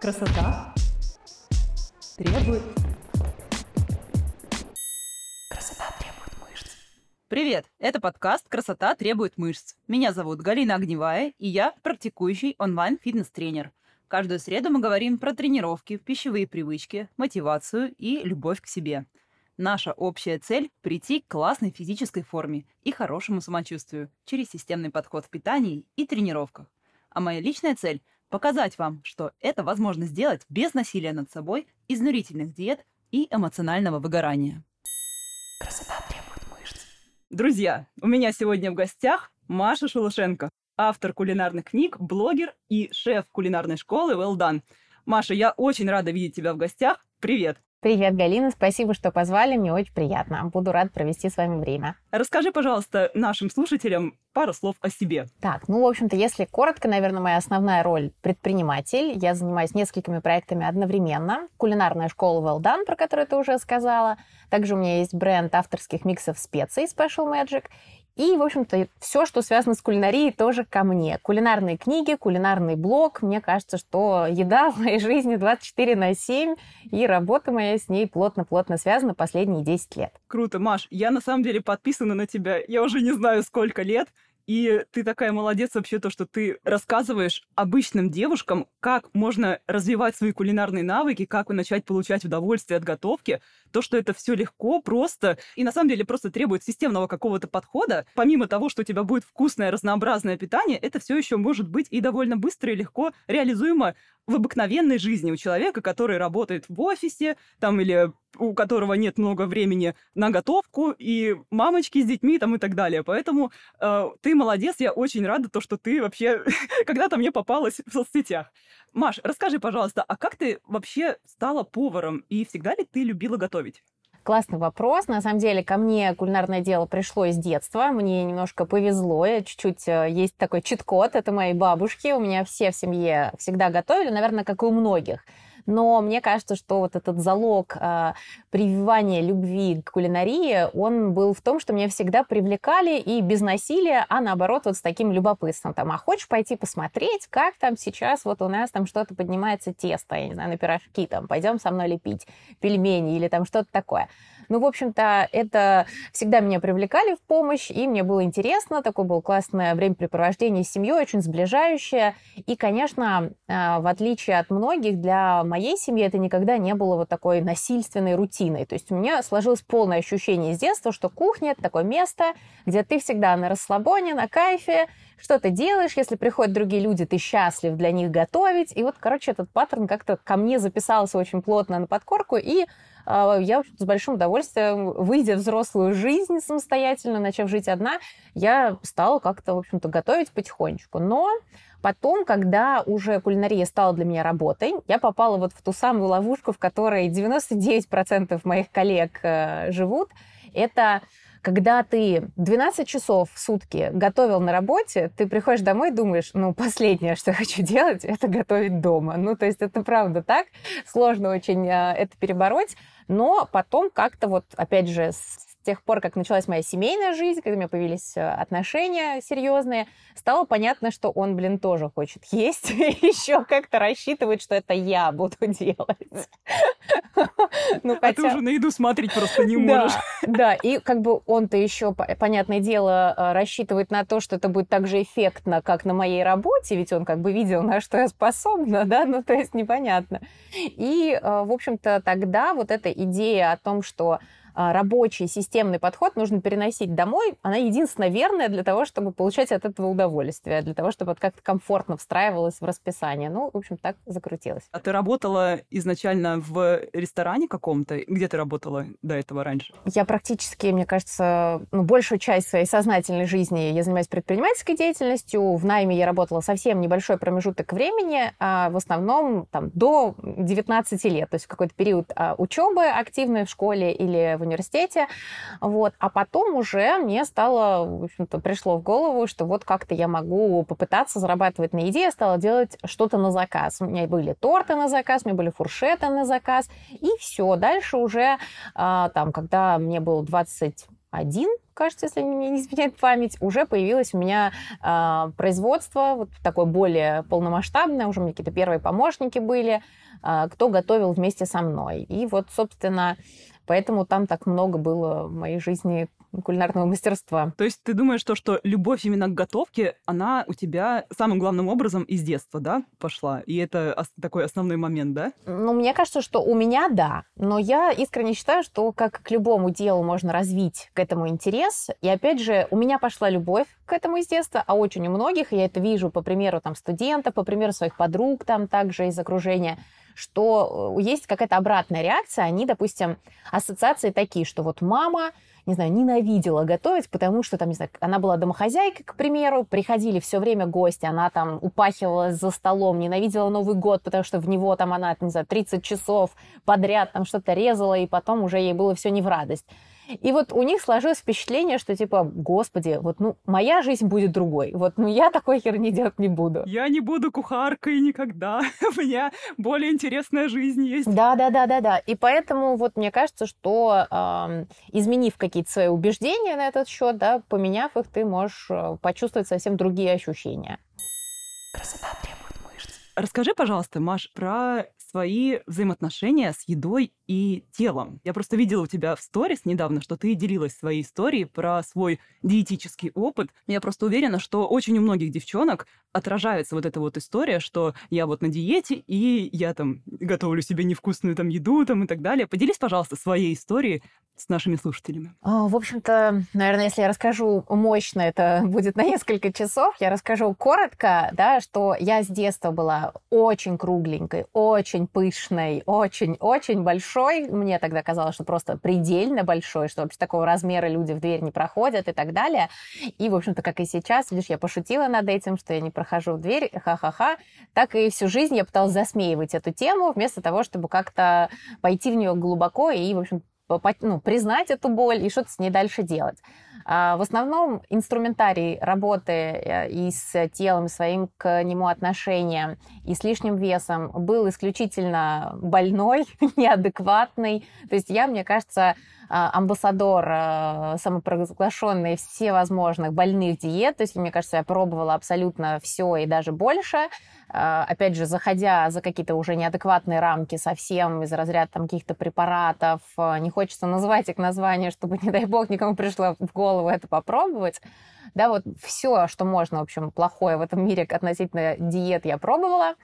Красота требует... Красота требует мышц. Привет! Это подкаст «Красота требует мышц». Меня зовут Галина Огневая, и я практикующий онлайн-фитнес-тренер. Каждую среду мы говорим про тренировки, пищевые привычки, мотивацию и любовь к себе. Наша общая цель – прийти к классной физической форме и хорошему самочувствию через системный подход в питании и тренировках. А моя личная цель показать вам, что это возможно сделать без насилия над собой, изнурительных диет и эмоционального выгорания. Красота требует мышц. Друзья, у меня сегодня в гостях Маша Шулушенко, автор кулинарных книг, блогер и шеф кулинарной школы Well Done. Маша, я очень рада видеть тебя в гостях. Привет! Привет, Галина, спасибо, что позвали, мне очень приятно. Буду рад провести с вами время. Расскажи, пожалуйста, нашим слушателям пару слов о себе. Так, ну, в общем-то, если коротко, наверное, моя основная роль – предприниматель. Я занимаюсь несколькими проектами одновременно. Кулинарная школа Well Done, про которую ты уже сказала. Также у меня есть бренд авторских миксов специй Special Magic. И, в общем-то, все, что связано с кулинарией, тоже ко мне. Кулинарные книги, кулинарный блог. Мне кажется, что еда в моей жизни 24 на 7, и работа моя с ней плотно-плотно связана последние 10 лет. Круто, Маш. Я на самом деле подписана на тебя, я уже не знаю сколько лет. И ты такая молодец вообще, то, что ты рассказываешь обычным девушкам, как можно развивать свои кулинарные навыки, как начать получать удовольствие от готовки. То, что это все легко, просто, и на самом деле просто требует системного какого-то подхода. Помимо того, что у тебя будет вкусное, разнообразное питание, это все еще может быть и довольно быстро и легко реализуемо в обыкновенной жизни у человека, который работает в офисе, там или у которого нет много времени на готовку, и мамочки с детьми там и так далее. Поэтому э, ты молодец, я очень рада, то, что ты вообще когда-то мне попалась в соцсетях. Маш, расскажи, пожалуйста, а как ты вообще стала поваром, и всегда ли ты любила готовить? Классный вопрос. На самом деле, ко мне кулинарное дело пришло из детства. Мне немножко повезло. Я чуть-чуть э, есть такой чит-код. Это мои бабушки. У меня все в семье всегда готовили, наверное, как и у многих. Но мне кажется, что вот этот залог э, прививания любви к кулинарии, он был в том, что меня всегда привлекали и без насилия, а наоборот вот с таким любопытством. Там, а хочешь пойти посмотреть, как там сейчас вот у нас там что-то поднимается тесто, я не знаю, на пирожки, там, пойдем со мной лепить пельмени или там что-то такое. Ну, в общем-то, это всегда меня привлекали в помощь, и мне было интересно. Такое было классное времяпрепровождение с семьей, очень сближающее. И, конечно, а, в отличие от многих, для моей семьи это никогда не было вот такой насильственной рутиной. То есть у меня сложилось полное ощущение с детства, что кухня — это такое место, где ты всегда на расслабоне, на кайфе, что ты делаешь, если приходят другие люди, ты счастлив для них готовить. И вот, короче, этот паттерн как-то ко мне записался очень плотно на подкорку, и а, я с большим удовольствием, выйдя в взрослую жизнь самостоятельно, начав жить одна, я стала как-то, в общем-то, готовить потихонечку. Но Потом, когда уже кулинария стала для меня работой, я попала вот в ту самую ловушку, в которой 99% моих коллег э, живут. Это когда ты 12 часов в сутки готовил на работе, ты приходишь домой и думаешь, ну, последнее, что я хочу делать, это готовить дома. Ну, то есть это правда так, сложно очень э, это перебороть. Но потом как-то вот, опять же, с тех пор, как началась моя семейная жизнь, когда у меня появились э, отношения серьезные, стало понятно, что он, блин, тоже хочет есть, и еще как-то рассчитывает, что это я буду делать. Ну, хотя... А ты уже на еду смотреть просто не можешь. Да, и как бы он-то еще, понятное дело, э, рассчитывает на то, что это будет так же эффектно, как на моей работе, ведь он как бы видел, на что я способна, да, ну, то есть непонятно. И, э, в общем-то, тогда вот эта идея о том, что рабочий системный подход нужно переносить домой, она единственная верная для того, чтобы получать от этого удовольствие, для того, чтобы это как-то комфортно встраивалось в расписание. Ну, в общем, так закрутилось. А ты работала изначально в ресторане каком-то? Где ты работала до этого раньше? Я практически, мне кажется, ну, большую часть своей сознательной жизни я занимаюсь предпринимательской деятельностью. В найме я работала совсем небольшой промежуток времени, а в основном там до 19 лет, то есть в какой-то период а, учебы активной в школе или в университете. Вот. А потом уже мне стало, в общем-то, пришло в голову, что вот как-то я могу попытаться зарабатывать на еде. Я стала делать что-то на заказ. У меня были торты на заказ, у меня были фуршеты на заказ. И все. Дальше уже, а, там, когда мне было 20 один, кажется, если не изменяет память, уже появилось у меня э, производство вот такое более полномасштабное, уже у меня какие-то первые помощники были, э, кто готовил вместе со мной. И вот, собственно, поэтому там так много было в моей жизни кулинарного мастерства. То есть ты думаешь, то, что любовь именно к готовке, она у тебя самым главным образом из детства, да, пошла? И это такой основной момент, да? Ну, мне кажется, что у меня да. Но я искренне считаю, что как к любому делу можно развить к этому интерес. И опять же, у меня пошла любовь к этому из детства, а очень у многих, я это вижу по примеру там студентов, по примеру своих подруг там также из окружения, что э, есть какая-то обратная реакция. Они, допустим, ассоциации такие, что вот мама не знаю, ненавидела готовить, потому что там, не знаю, она была домохозяйкой, к примеру, приходили все время гости, она там упахивалась за столом, ненавидела Новый год, потому что в него там она, не знаю, 30 часов подряд там что-то резала, и потом уже ей было все не в радость. И вот у них сложилось впечатление, что типа, господи, вот ну моя жизнь будет другой. Вот ну я такой херни делать не буду. Я не буду кухаркой никогда. У меня более интересная жизнь есть. Да, да, да, да, да. И поэтому вот мне кажется, что э, изменив какие-то свои убеждения на этот счет, да, поменяв их, ты можешь э, почувствовать совсем другие ощущения. Красота требует. Расскажи, пожалуйста, Маш, про свои взаимоотношения с едой и телом. Я просто видела у тебя в сторис недавно, что ты делилась своей историей про свой диетический опыт. Я просто уверена, что очень у многих девчонок отражается вот эта вот история, что я вот на диете, и я там готовлю себе невкусную там еду там и так далее. Поделись, пожалуйста, своей историей с нашими слушателями? А, в общем-то, наверное, если я расскажу мощно, это будет на несколько часов. Я расскажу коротко, да, что я с детства была очень кругленькой, очень пышной, очень-очень большой. Мне тогда казалось, что просто предельно большой, что вообще такого размера люди в дверь не проходят и так далее. И, в общем-то, как и сейчас, видишь, я пошутила над этим, что я не прохожу в дверь, ха-ха-ха. Так и всю жизнь я пыталась засмеивать эту тему, вместо того, чтобы как-то пойти в нее глубоко и, в общем, ну, признать эту боль и что-то с ней дальше делать. А, в основном инструментарий работы э, и с телом, своим к нему отношением, и с лишним весом был исключительно больной, неадекватный. То есть я, мне кажется, амбассадор э, самопровозглашенный всевозможных больных диет. То есть, мне кажется, я пробовала абсолютно все и даже больше. А, опять же, заходя за какие-то уже неадекватные рамки совсем из разряда там каких-то препаратов, не хочется называть их названия, чтобы, не дай бог, никому пришло в голову это попробовать. Да, вот все, что можно, в общем, плохое в этом мире относительно диет я пробовала.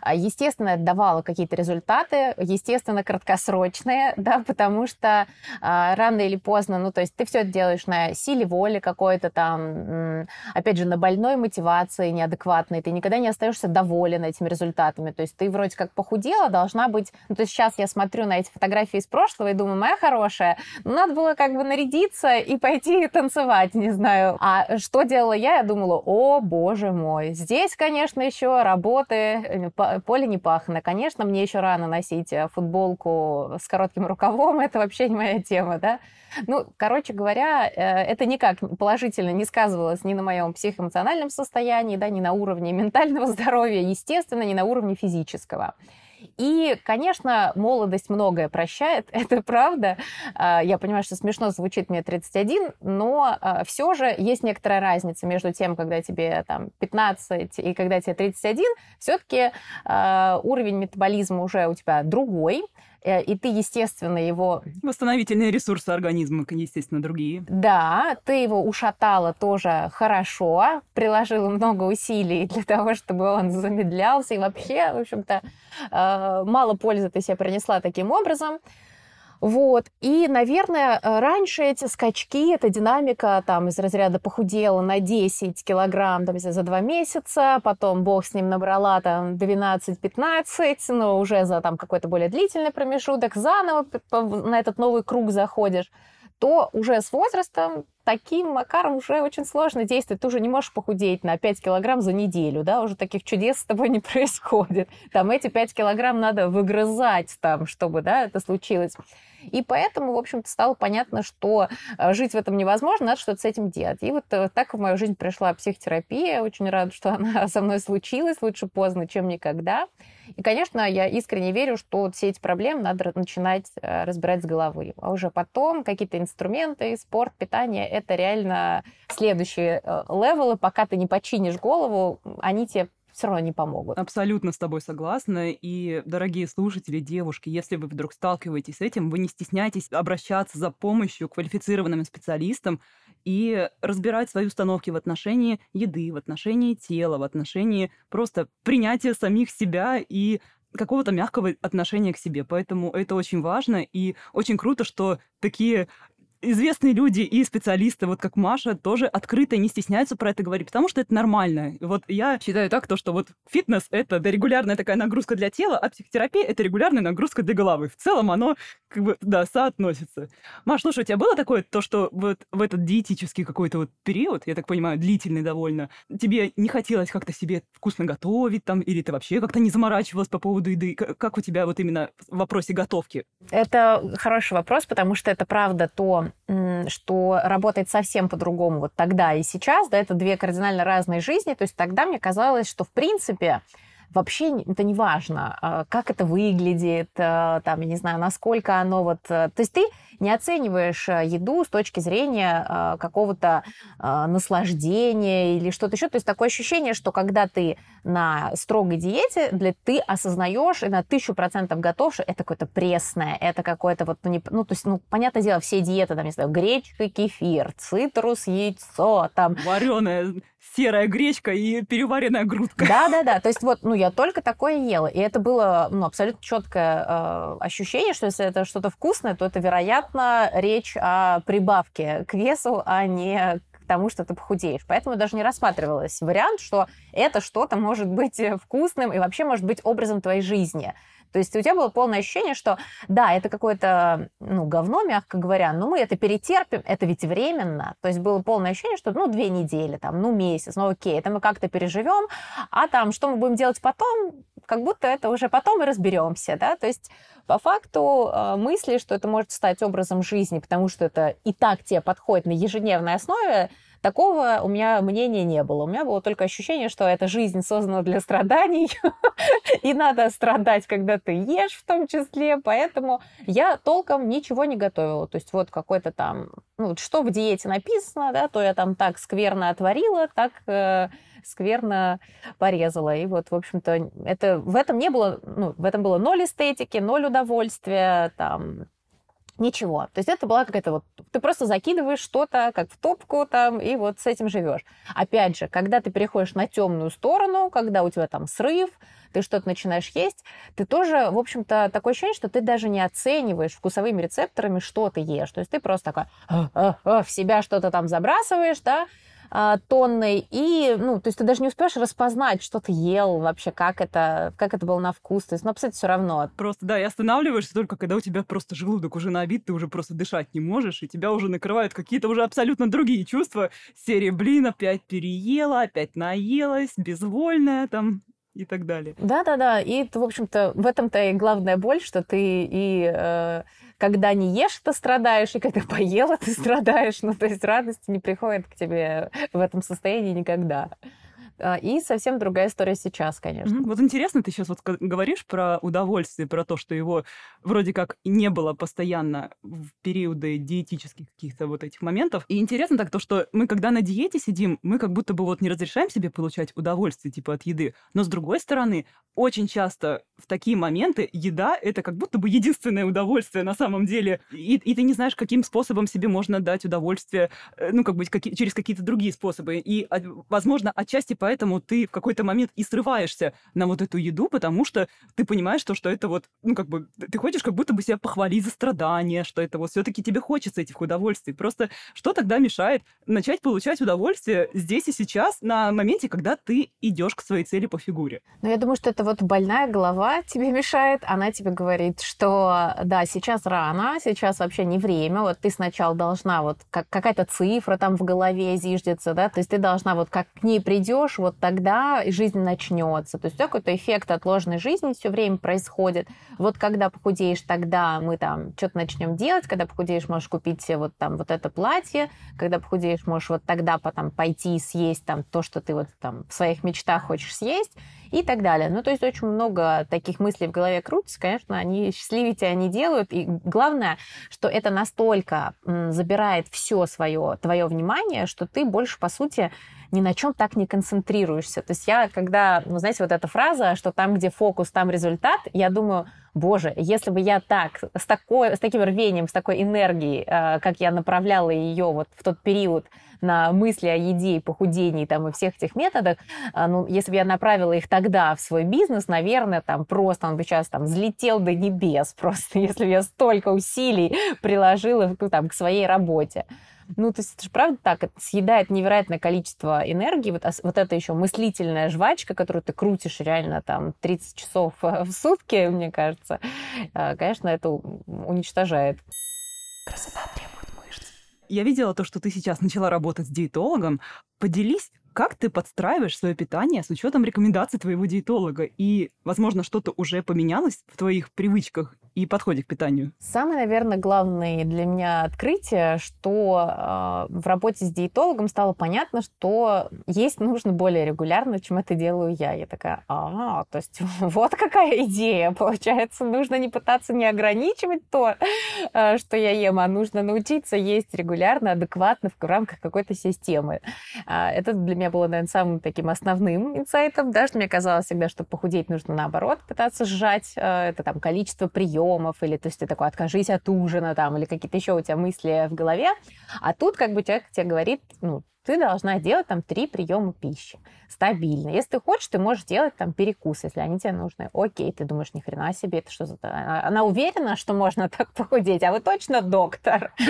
А, естественно, это давало какие-то результаты, естественно, краткосрочные, да, потому что рано или поздно, ну, то есть ты все это делаешь на силе воли какой-то там, опять же, на больной мотивации неадекватной, ты никогда не остаешься доволен этими результатами. То есть ты вроде как похудела, должна быть... Ну, то есть сейчас я смотрю на эти фотографии из прошлого и думаю, моя хорошая, ну, надо было как бы нарядиться и пойти танцевать, не знаю. А что делала я? Я думала, о, боже мой, здесь, конечно, еще работы, э, поле не пахано. Конечно, мне еще рано носить э, футболку с коротким рукавом, это вообще не моя тема, да. Ну, короче говоря, э, это никак положительно не сказывалось ни на моем психоэмоциональном состоянии, да, ни на уровне ментального здоровья, естественно, ни на уровне физического. И, конечно, молодость многое прощает, это правда. А, я понимаю, что смешно звучит мне 31, но а, все же есть некоторая разница между тем, когда тебе там 15 и когда тебе 31. Все-таки а, уровень метаболизма уже у тебя другой, и ты, естественно, его... Восстановительные ресурсы организма, естественно, другие. Да, ты его ушатала тоже хорошо, приложила много усилий для того, чтобы он замедлялся, и вообще, в общем-то, э, мало пользы ты себе принесла таким образом. Вот. И, наверное, э, раньше эти скачки, эта динамика там из разряда похудела на 10 килограмм там, за два месяца, потом бог с ним набрала там 12-15, но уже за там какой-то более длительный промежуток, заново на этот новый круг заходишь, то уже с возрастом таким макаром уже очень сложно действовать. Ты уже не можешь похудеть на 5 килограмм за неделю, да, уже таких чудес с тобой не происходит. Там эти 5 килограмм надо выгрызать там, чтобы, да, это случилось. И поэтому, в общем-то, стало понятно, что э, жить в этом невозможно, надо что-то с этим делать. И вот э, так в мою жизнь пришла психотерапия. Очень рада, что она со мной случилась. Лучше поздно, чем никогда. И, конечно, я искренне верю, что все эти проблемы надо начинать э, разбирать с головы. А уже потом какие-то инструменты, спорт, питание это реально следующие э, левелы. Пока ты не починишь голову, они тебе все равно не помогут. Абсолютно с тобой согласна. И, дорогие слушатели, девушки, если вы вдруг сталкиваетесь с этим, вы не стесняйтесь обращаться за помощью к квалифицированным специалистам и разбирать свои установки в отношении еды, в отношении тела, в отношении просто принятия самих себя и какого-то мягкого отношения к себе. Поэтому это очень важно и очень круто, что такие известные люди и специалисты, вот как Маша, тоже открыто не стесняются про это говорить, потому что это нормально. Вот я считаю так, то, что вот фитнес — это регулярная такая нагрузка для тела, а психотерапия — это регулярная нагрузка для головы. В целом оно как бы, да, соотносится. Маш, слушай, у тебя было такое, то, что вот в этот диетический какой-то вот период, я так понимаю, длительный довольно, тебе не хотелось как-то себе вкусно готовить там, или ты вообще как-то не заморачивалась по поводу еды? Как у тебя вот именно в вопросе готовки? Это хороший вопрос, потому что это правда то, что работает совсем по-другому вот тогда и сейчас, да, это две кардинально разные жизни, то есть тогда мне казалось, что в принципе вообще это не важно, а, как это выглядит, а, там, я не знаю, насколько оно вот... Э, то есть ты не оцениваешь э, еду с точки зрения а, какого-то наслаждения или что-то еще. То есть такое ощущение, что когда ты на строгой диете, для, ты осознаешь и на тысячу процентов готов, что это какое-то пресное, это какое-то вот, ну, не, ну, то есть, ну, понятное дело, все диеты, там, не знаю, гречка, кефир, цитрус, яйцо, там... Вареное серая гречка и переваренная грудка. Да-да-да, то есть вот, ну, я только такое ела, и это было, ну, абсолютно четкое э, ощущение, что если это что-то вкусное, то это, вероятно, речь о прибавке к весу, а не к тому, что ты похудеешь. Поэтому даже не рассматривалось вариант, что это что-то может быть вкусным и вообще может быть образом твоей жизни. То есть у тебя было полное ощущение, что да, это какое-то ну, говно, мягко говоря, но мы это перетерпим, это ведь временно. То есть было полное ощущение, что ну две недели, там, ну месяц, ну окей, это мы как-то переживем, а там что мы будем делать потом, как будто это уже потом и разберемся, да, то есть по факту э, мысли, что это может стать образом жизни, потому что это и так тебе подходит на ежедневной основе, Такого у меня мнения не было. У меня было только ощущение, что эта жизнь создана для страданий, и надо страдать, когда ты ешь в том числе. Поэтому я толком ничего не готовила. То есть вот какой-то там, ну, что в диете написано, да, то я там так скверно отварила, так э, скверно порезала. И вот, в общем-то, это, в этом не было, ну, в этом было ноль эстетики, ноль удовольствия, там, Ничего. То есть это была какая-то вот... Ты просто закидываешь что-то, как в топку там, и вот с этим живешь. Опять же, когда ты переходишь на темную сторону, когда у тебя там срыв, ты что-то начинаешь есть, ты тоже, в общем-то, такое ощущение, что ты даже не оцениваешь вкусовыми рецепторами, что ты ешь. То есть ты просто такой «А, а, а», в себя что-то там забрасываешь, да, тонной, и, ну, то есть ты даже не успеешь распознать, что ты ел вообще, как это, как это было на вкус, то есть, ну, абсолютно все равно. Просто, да, и останавливаешься только, когда у тебя просто желудок уже набит, ты уже просто дышать не можешь, и тебя уже накрывают какие-то уже абсолютно другие чувства, серии, блин, опять переела, опять наелась, безвольная там, и так далее. Да-да-да, и, в общем-то, в этом-то и главная боль, что ты и э, когда не ешь, ты страдаешь, и когда поела, ты страдаешь. Ну, то есть радость не приходит к тебе в этом состоянии никогда. А, и совсем другая история сейчас, конечно. Вот интересно, ты сейчас вот говоришь про удовольствие, про то, что его вроде как не было постоянно в периоды диетических каких-то вот этих моментов. И интересно так то, что мы, когда на диете сидим, мы как будто бы вот не разрешаем себе получать удовольствие типа от еды. Но с другой стороны, очень часто в такие моменты еда — это как будто бы единственное удовольствие на самом деле. И, и ты не знаешь, каким способом себе можно дать удовольствие, э, ну, как бы как, через какие-то другие способы. И, а, возможно, отчасти поэтому ты в какой-то момент и срываешься на вот эту еду, потому что ты понимаешь, то, что это вот, ну, как бы, ты хочешь как будто бы себя похвалить за страдания, что это вот все таки тебе хочется этих удовольствий. Просто что тогда мешает начать получать удовольствие здесь и сейчас на моменте, когда ты идешь к своей цели по фигуре? Ну, я думаю, что это вот больная голова тебе мешает. Она тебе говорит, что да, сейчас рано, сейчас вообще не время. Вот ты сначала должна вот как, какая-то цифра там в голове зиждется, да, то есть ты должна вот как к ней придешь, хочешь, вот тогда жизнь начнется. То есть какой-то эффект отложенной жизни все время происходит. Вот когда похудеешь, тогда мы там что-то начнем делать. Когда похудеешь, можешь купить вот там вот это платье. Когда похудеешь, можешь вот тогда потом пойти и съесть там то, что ты вот там в своих мечтах хочешь съесть. и так далее. Ну, то есть очень много таких мыслей в голове крутится, конечно, они счастливее тебя не делают. И главное, что это настолько забирает все свое твое внимание, что ты больше, по сути, ни на чем так не концентрируешься. То есть я, когда, ну, знаете, вот эта фраза, что там, где фокус, там результат, я думаю, боже, если бы я так, с, такой, с таким рвением, с такой энергией, э, как я направляла ее вот в тот период на мысли о еде и похудении там, и всех этих методах, э, ну, если бы я направила их тогда в свой бизнес, наверное, там просто он бы сейчас там взлетел до небес просто, если бы я столько усилий приложила ну, там, к своей работе. Ну, то есть это же правда так, это съедает невероятное количество энергии. Вот, вот это еще мыслительная жвачка, которую ты крутишь реально там 30 часов э, в сутки, мне кажется, э, конечно, это уничтожает. Красота требует мышц. Я видела то, что ты сейчас начала работать с диетологом. Поделись, как ты подстраиваешь свое питание с учетом рекомендаций твоего диетолога? И, возможно, что-то уже поменялось в твоих привычках и подходе к питанию? Самое, наверное, главное для меня открытие, что э, в работе с диетологом стало понятно, что есть нужно более регулярно, чем это делаю я. Я такая, а, то есть вот какая идея. Получается, нужно не пытаться не ограничивать то, э, что я ем, а нужно научиться есть регулярно, адекватно в рамках какой-то системы. Э, это для меня было, наверное, самым таким основным инсайтом, да, что мне казалось всегда, что похудеть нужно наоборот, пытаться сжать э, это там количество приемов, приемов, или то есть ты такой, откажись от ужина там, или какие-то еще у тебя мысли в голове. А тут как бы человек тебе говорит, ну, ты должна делать там три приема пищи стабильно. Если ты хочешь, ты можешь делать там перекус, если они тебе нужны. Окей, ты думаешь, ни хрена себе, это что за... Она уверена, что можно так похудеть, а вы точно доктор.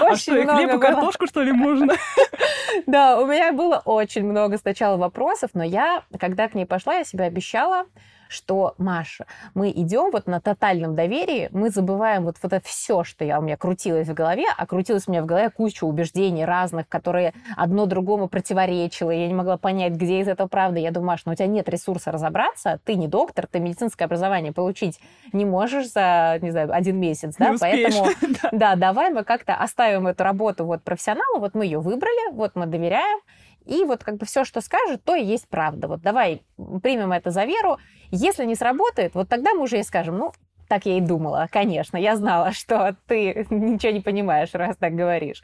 А что, и хлеб и картошку, что ли, можно? Да, у меня было очень много сначала вопросов, но я, когда к ней пошла, я себе обещала, что, Маша, мы идем вот на тотальном доверии, мы забываем вот, вот это все, что я, у меня крутилось в голове, а крутилось у меня в голове куча убеждений разных, которые одно другому противоречило, я не могла понять, где из этого правда. Я думаю, Маша, ну у тебя нет ресурса разобраться, ты не доктор, ты медицинское образование получить не можешь за, не знаю, один месяц, да, поэтому, да, давай мы как-то оставим эту работу вот профессионала, вот мы ее выбрали, вот мы доверяем, и вот как бы все, что скажет, то и есть правда. Вот давай примем это за веру. Если не сработает, вот тогда мы уже и скажем, ну, так я и думала, конечно, я знала, что ты ничего не понимаешь, раз так говоришь.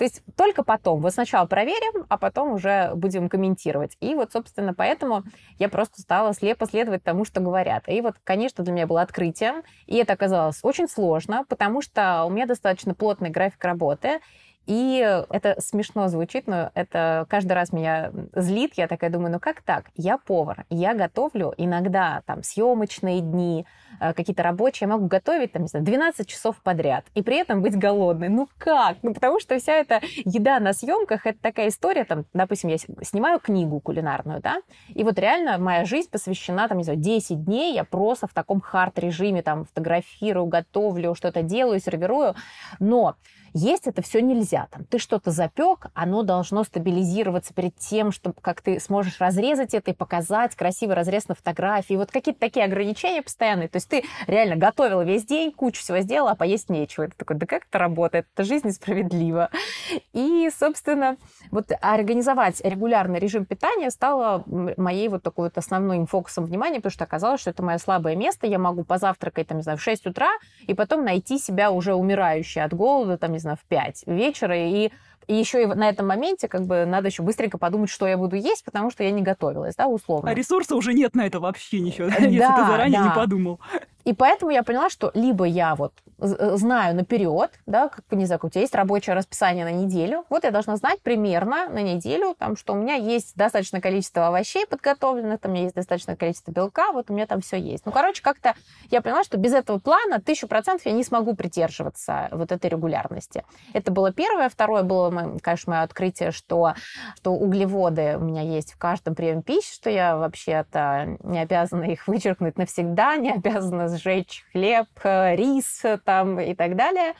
То есть только потом. Вот сначала проверим, а потом уже будем комментировать. И вот, собственно, поэтому я просто стала слепо следовать тому, что говорят. И вот, конечно, для меня было открытие. И это оказалось очень сложно, потому что у меня достаточно плотный график работы. И это смешно звучит, но это каждый раз меня злит. Я такая думаю, ну как так? Я повар, я готовлю иногда там съемочные дни, э, какие-то рабочие, я могу готовить там, не знаю, 12 часов подряд и при этом быть голодной. Ну как? Ну потому что вся эта еда на съемках, это такая история, там, допустим, я снимаю книгу кулинарную, да, и вот реально моя жизнь посвящена, там, не знаю, 10 дней, я просто в таком хард-режиме там фотографирую, готовлю, что-то делаю, сервирую, но есть это все нельзя. Там, ты что-то запек, оно должно стабилизироваться перед тем, чтобы как ты сможешь разрезать это и показать красивый разрез на фотографии. Вот какие-то такие ограничения постоянные. То есть ты реально готовила весь день, кучу всего сделала, а поесть нечего. Это такой, да как это работает? Это жизнь несправедлива. И, собственно, вот организовать регулярный режим питания стало моей вот такой вот основным фокусом внимания, потому что оказалось, что это мое слабое место. Я могу позавтракать, там, не знаю, в 6 утра и потом найти себя уже умирающей от голода, там, не знаю, в 5 вечера, и и еще и на этом моменте как бы надо еще быстренько подумать, что я буду есть, потому что я не готовилась, да, условно. А ресурса уже нет на это вообще ничего, да, если ты заранее да. не подумал. И поэтому я поняла, что либо я вот э, знаю наперед, да, как, не знаю, у тебя есть рабочее расписание на неделю, вот я должна знать примерно на неделю, там, что у меня есть достаточное количество овощей подготовленных, там у меня есть достаточное количество белка, вот у меня там все есть. Ну, короче, как-то я поняла, что без этого плана тысячу процентов я не смогу придерживаться вот этой регулярности. Это было первое. Второе было, конечно, мое открытие, что, что углеводы у меня есть в каждом приеме пищи, что я вообще-то не обязана их вычеркнуть навсегда, не обязана сжечь хлеб, э, рис э, там и так далее.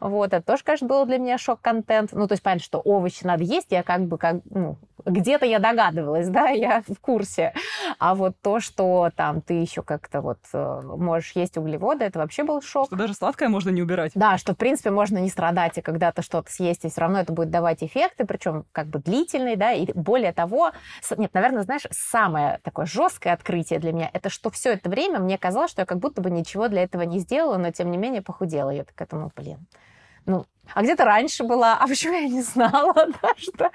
Вот, это тоже, конечно, было для меня шок-контент. Ну, то есть, понятно, что овощи надо есть, я как бы, как, ну, где-то я догадывалась, да, я в курсе. А вот то, что там ты еще как-то вот э, можешь есть углеводы, это вообще был шок. Что даже сладкое можно не убирать. Да, что, в принципе, можно не страдать и когда-то что-то съесть, и все равно это будет давать эффекты, причем как бы длительные, да, и более того, нет, наверное, знаешь, самое такое жесткое открытие для меня, это что все это время мне казалось, что я как будто бы ничего для этого не сделала, но тем не менее похудела. Я так этому, блин, ну, а где-то раньше была, а почему я не знала, да, что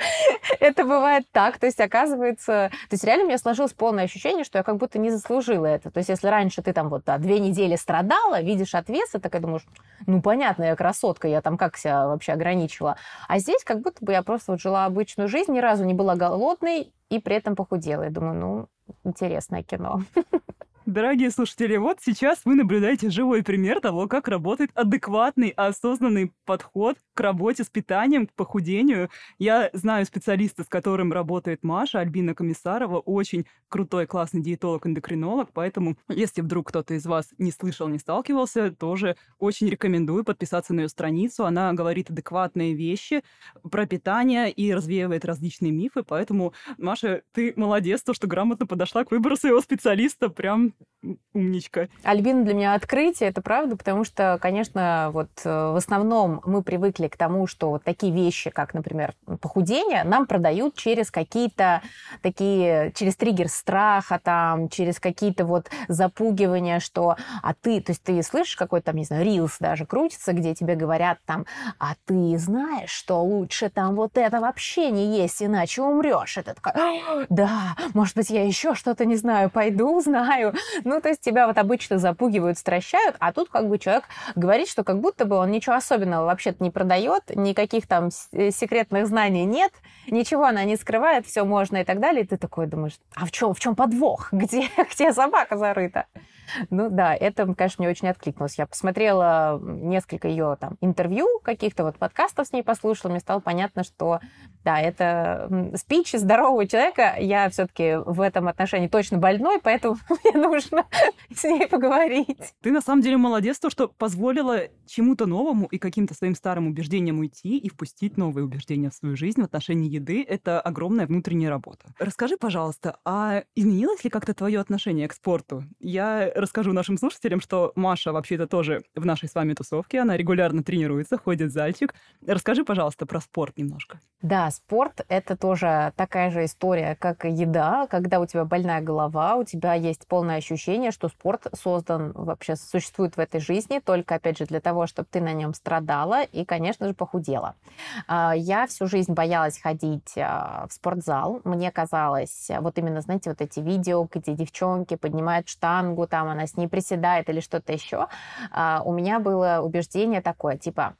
это бывает так. То есть, оказывается, то есть реально у меня сложилось полное ощущение, что я как будто не заслужила это. То есть, если раньше ты там вот да, две недели страдала, видишь отвес, и такая думаешь, ну, понятно, я красотка, я там как себя вообще ограничивала. А здесь как будто бы я просто вот жила обычную жизнь, ни разу не была голодной, и при этом похудела. Я думаю, ну, интересное кино. Дорогие слушатели, вот сейчас вы наблюдаете живой пример того, как работает адекватный, осознанный подход к работе с питанием, к похудению. Я знаю специалиста, с которым работает Маша, Альбина Комиссарова, очень крутой, классный диетолог-эндокринолог, поэтому, если вдруг кто-то из вас не слышал, не сталкивался, тоже очень рекомендую подписаться на ее страницу. Она говорит адекватные вещи про питание и развеивает различные мифы, поэтому, Маша, ты молодец, то, что грамотно подошла к выбору своего специалиста, прям умничка. Альбина для меня открытие, это правда, потому что, конечно, вот э, в основном мы привыкли к тому, что вот такие вещи, как, например, похудение, нам продают через какие-то такие, через триггер страха, там, через какие-то вот запугивания, что, а ты, то есть ты слышишь какой-то там, не знаю, рилс даже крутится, где тебе говорят там, а ты знаешь, что лучше там вот это вообще не есть, иначе умрешь. Это такая, да, может быть, я еще что-то не знаю, пойду, узнаю. Ну, то есть тебя вот обычно запугивают, стращают, а тут как бы человек говорит, что как будто бы он ничего особенного вообще-то не продает, никаких там э, секретных знаний нет, ничего она не скрывает, все можно и так далее. И ты такой думаешь, а в чем, в чем подвох? Где, где собака зарыта? Ну да, это, конечно, мне очень откликнулось. Я посмотрела несколько ее там интервью, каких-то вот подкастов с ней послушала, мне стало понятно, что да, это спич здорового человека. Я все-таки в этом отношении точно больной, поэтому мне нужно с ней поговорить. Ты на самом деле молодец, то, что позволила чему-то новому и каким-то своим старым убеждениям уйти и впустить новые убеждения в свою жизнь в отношении еды. Это огромная внутренняя работа. Расскажи, пожалуйста, а изменилось ли как-то твое отношение к спорту? Я расскажу нашим слушателям, что Маша вообще-то тоже в нашей с вами тусовке. Она регулярно тренируется, ходит в зальчик. Расскажи, пожалуйста, про спорт немножко. Да, спорт — это тоже такая же история, как и еда. Когда у тебя больная голова, у тебя есть полное ощущение, что спорт создан, вообще существует в этой жизни только, опять же, для того, чтобы ты на нем страдала и, конечно же, похудела. А, я всю жизнь боялась ходить а, в спортзал. Мне казалось, вот именно, знаете, вот эти видео, где девчонки поднимают штангу, там она с ней приседает или что-то еще, а, у меня было убеждение такое, типа,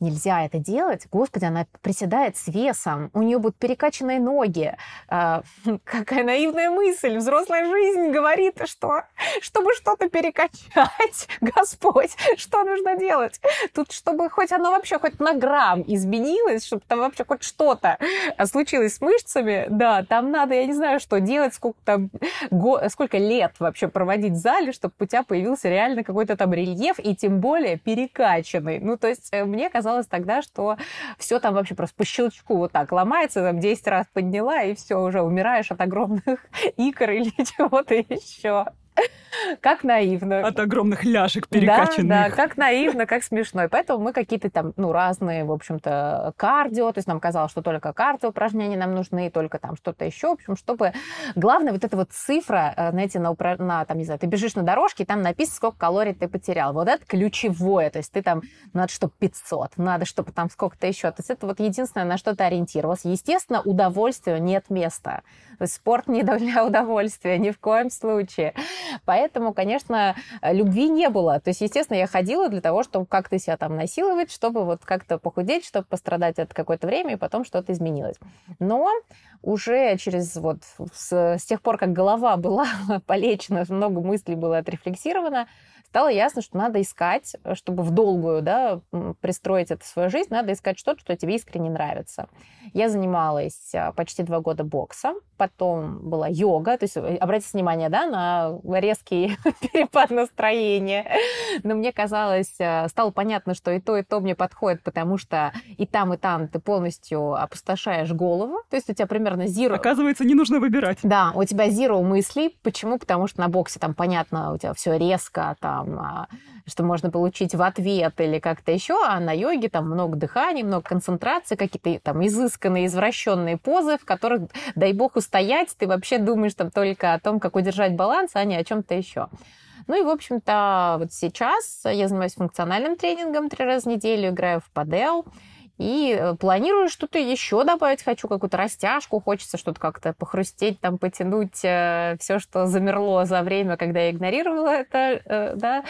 нельзя это делать. Господи, она приседает с весом, у нее будут перекачанные ноги. А, какая наивная мысль. Взрослая жизнь говорит, что чтобы что-то перекачать, Господь, что нужно делать? Тут, чтобы хоть оно вообще хоть на грамм изменилось, чтобы там вообще хоть что-то случилось с мышцами, да, там надо, я не знаю, что делать, сколько там, го, сколько лет вообще проводить в зале, чтобы у тебя появился реально какой-то там рельеф, и тем более перекачанный. Ну, то есть мне казалось тогда, что все там вообще просто по щелчку вот так ломается, там 10 раз подняла, и все, уже умираешь от огромных икр или чего-то еще. Как наивно. От огромных ляжек перекачанных. Да, да, как наивно, как смешно. И поэтому мы какие-то там, ну, разные, в общем-то, кардио, то есть нам казалось, что только кардио упражнения нам нужны, только там что-то еще, в общем, чтобы... Главное, вот эта вот цифра, э, знаете, на, упра... на там, не знаю, ты бежишь на дорожке, и там написано, сколько калорий ты потерял. Вот это ключевое, то есть ты там, надо, чтобы 500, надо, чтобы там сколько-то еще. То есть это вот единственное, на что ты ориентировался. Естественно, удовольствию нет места. То есть спорт не для удовольствия, ни в коем случае. Поэтому, конечно, любви не было. То есть, естественно, я ходила для того, чтобы как-то себя там насиловать, чтобы вот как-то похудеть, чтобы пострадать от какое-то время, и потом что-то изменилось. Но уже через вот с, с тех пор, как голова была полечена, много мыслей было отрефлексировано, стало ясно, что надо искать, чтобы в долгую да, пристроить это в свою жизнь, надо искать что-то, что тебе искренне нравится. Я занималась а, почти два года боксом, потом была йога, то есть э, обратите внимание да, на резкий перепад настроения. Но мне казалось, э, стало понятно, что и то, и то мне подходит, потому что и там, и там ты полностью опустошаешь голову. То есть у тебя примерно zero... Оказывается, не нужно выбирать. Да, у тебя zero мыслей. Почему? Потому что на боксе там, понятно, у тебя все резко, там, а, что можно получить в ответ или как-то еще, а на йоге там много дыхания, много концентрации, какие-то там изысканные, извращенные позы, в которых, дай бог, устоять, ты вообще думаешь там только о том, как удержать баланс, а не о чем-то еще. Ну и, в общем-то, вот сейчас я занимаюсь функциональным тренингом три раза в неделю, играю в падел, и э, планирую что-то еще добавить, хочу какую-то растяжку, хочется что-то как-то похрустеть, там, потянуть э, все, что замерло за время, когда я игнорировала это, э, да.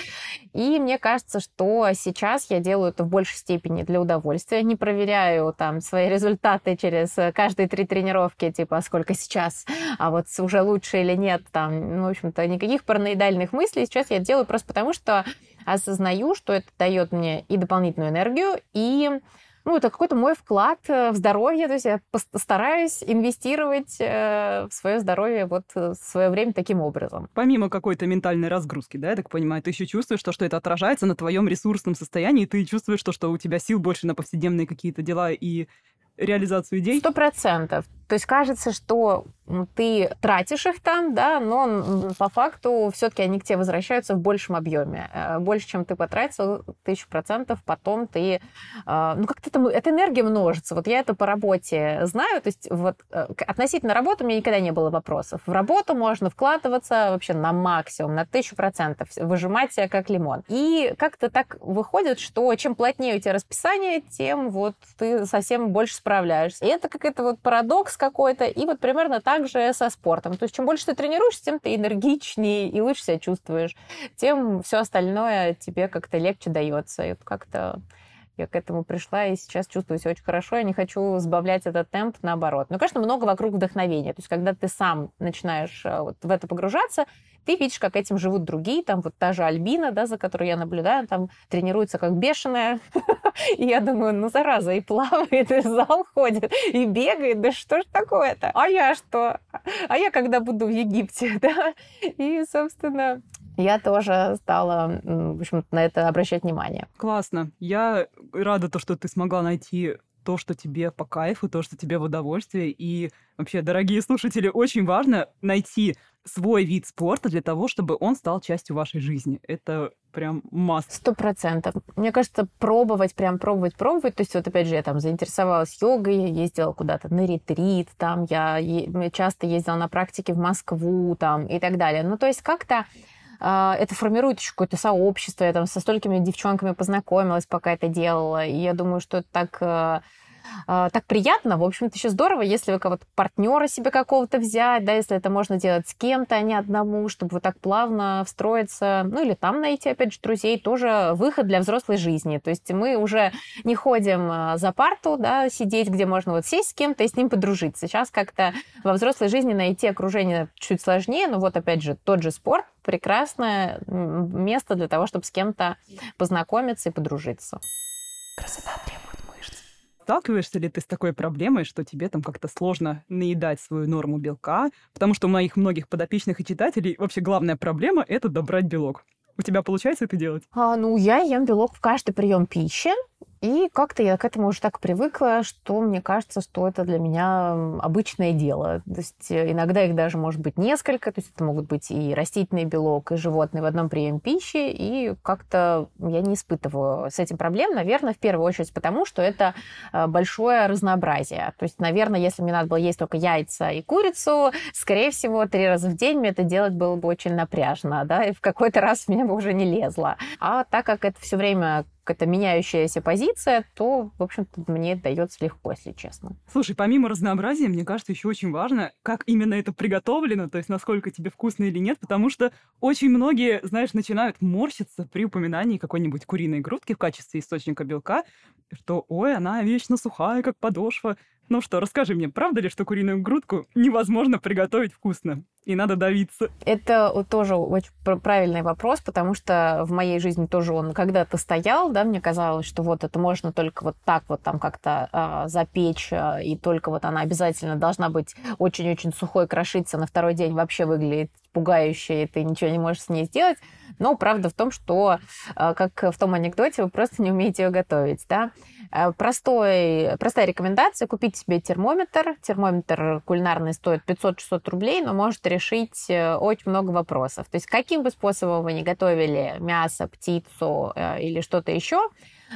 И мне кажется, что сейчас я делаю это в большей степени для удовольствия, не проверяю там свои результаты через э, каждые три тренировки, типа, сколько сейчас, а вот уже лучше или нет, там, ну, в общем-то, никаких параноидальных мыслей. Сейчас я делаю просто потому, что осознаю, что это дает мне и дополнительную энергию, и ну, это какой-то мой вклад э, в здоровье, то есть я стараюсь инвестировать э, в свое здоровье вот э, в свое время таким образом. Помимо какой-то ментальной разгрузки, да, я так понимаю, ты еще чувствуешь, что, что это отражается на твоем ресурсном состоянии, ты чувствуешь, что, что у тебя сил больше на повседневные какие-то дела и реализацию идей? Сто процентов. То есть кажется, что ты тратишь их там, да, но по факту все-таки они к тебе возвращаются в большем объеме. Э, больше, чем ты потратил, тысячу процентов, потом ты... Э, ну, как-то это, эта энергия множится. Вот я это по работе знаю. То есть вот э, относительно работы у меня никогда не было вопросов. В работу можно вкладываться вообще на максимум, на тысячу процентов, выжимать себя как лимон. И как-то так выходит, что чем плотнее у тебя расписание, тем вот ты совсем больше справляешься. И это какой-то вот парадокс, какой-то. И вот примерно так же со спортом. То есть чем больше ты тренируешься, тем ты энергичнее и лучше себя чувствуешь. Тем все остальное тебе как-то легче дается. И вот как-то я к этому пришла и сейчас чувствую себя очень хорошо. Я не хочу сбавлять этот темп, наоборот. Ну, конечно, много вокруг вдохновения. То есть, когда ты сам начинаешь э, вот в это погружаться, ты видишь, как этим живут другие, там вот та же Альбина, да, за которой я наблюдаю, там тренируется как бешеная, и я думаю, ну, зараза, и плавает, и в зал ходит, и бегает, да что ж такое-то? А я что? А я когда буду в Египте, да? И, собственно, я тоже стала, в общем на это обращать внимание. Классно. Я рада то, что ты смогла найти то, что тебе по кайфу, то, что тебе в удовольствие. И вообще, дорогие слушатели, очень важно найти свой вид спорта для того, чтобы он стал частью вашей жизни. Это прям масс. Сто процентов. Мне кажется, пробовать, прям пробовать, пробовать. То есть вот опять же я там заинтересовалась йогой, ездила куда-то на ретрит, там я часто ездила на практике в Москву там и так далее. Ну то есть как-то это формирует еще какое-то сообщество. Я там со столькими девчонками познакомилась, пока это делала. И я думаю, что это так а, так приятно. В общем-то, еще здорово, если вы кого-то партнера себе какого-то взять, да, если это можно делать с кем-то, а не одному, чтобы вот так плавно встроиться. Ну, или там найти, опять же, друзей. Тоже выход для взрослой жизни. То есть мы уже не ходим а, за парту, да, сидеть, где можно вот сесть с кем-то и с ним подружиться. Сейчас как-то во взрослой жизни найти окружение чуть сложнее, но вот, опять же, тот же спорт прекрасное место для того, чтобы с кем-то познакомиться и подружиться. Красота требует Сталкиваешься ли ты с такой проблемой, что тебе там как-то сложно наедать свою норму белка? Потому что у моих многих подопечных и читателей вообще главная проблема — это добрать белок. У тебя получается это делать? А, ну, я ем белок в каждый прием пищи. И как-то я к этому уже так привыкла, что мне кажется, что это для меня обычное дело. То есть э, иногда их даже может быть несколько, то есть это могут быть и растительный белок, и животный в одном приеме пищи, и как-то я не испытываю с этим проблем, наверное, в первую очередь потому, что это э, большое разнообразие. То есть, наверное, если мне надо было есть только яйца и курицу, скорее всего, три раза в день мне это делать было бы очень напряжно, да, и в какой-то раз меня бы уже не лезло. А так как это все время какая-то меняющаяся позиция, то, в общем-то, мне дается легко, если честно. Слушай, помимо разнообразия, мне кажется, еще очень важно, как именно это приготовлено, то есть насколько тебе вкусно или нет, потому что очень многие, знаешь, начинают морщиться при упоминании какой-нибудь куриной грудки в качестве источника белка, что, ой, она вечно сухая, как подошва. Ну что, расскажи мне, правда ли, что куриную грудку невозможно приготовить вкусно? и надо давиться? Это тоже очень правильный вопрос, потому что в моей жизни тоже он когда-то стоял, да, мне казалось, что вот это можно только вот так вот там как-то э, запечь, э, и только вот она обязательно должна быть очень-очень сухой, крошиться, на второй день вообще выглядит пугающая, и ты ничего не можешь с ней сделать. Но правда в том, что, э, как в том анекдоте, вы просто не умеете ее готовить, да. Э, простой, простая рекомендация – купить себе термометр. Термометр кулинарный стоит 500-600 рублей, но может решить э, очень много вопросов. То есть каким бы способом вы ни готовили мясо, птицу или что-то еще,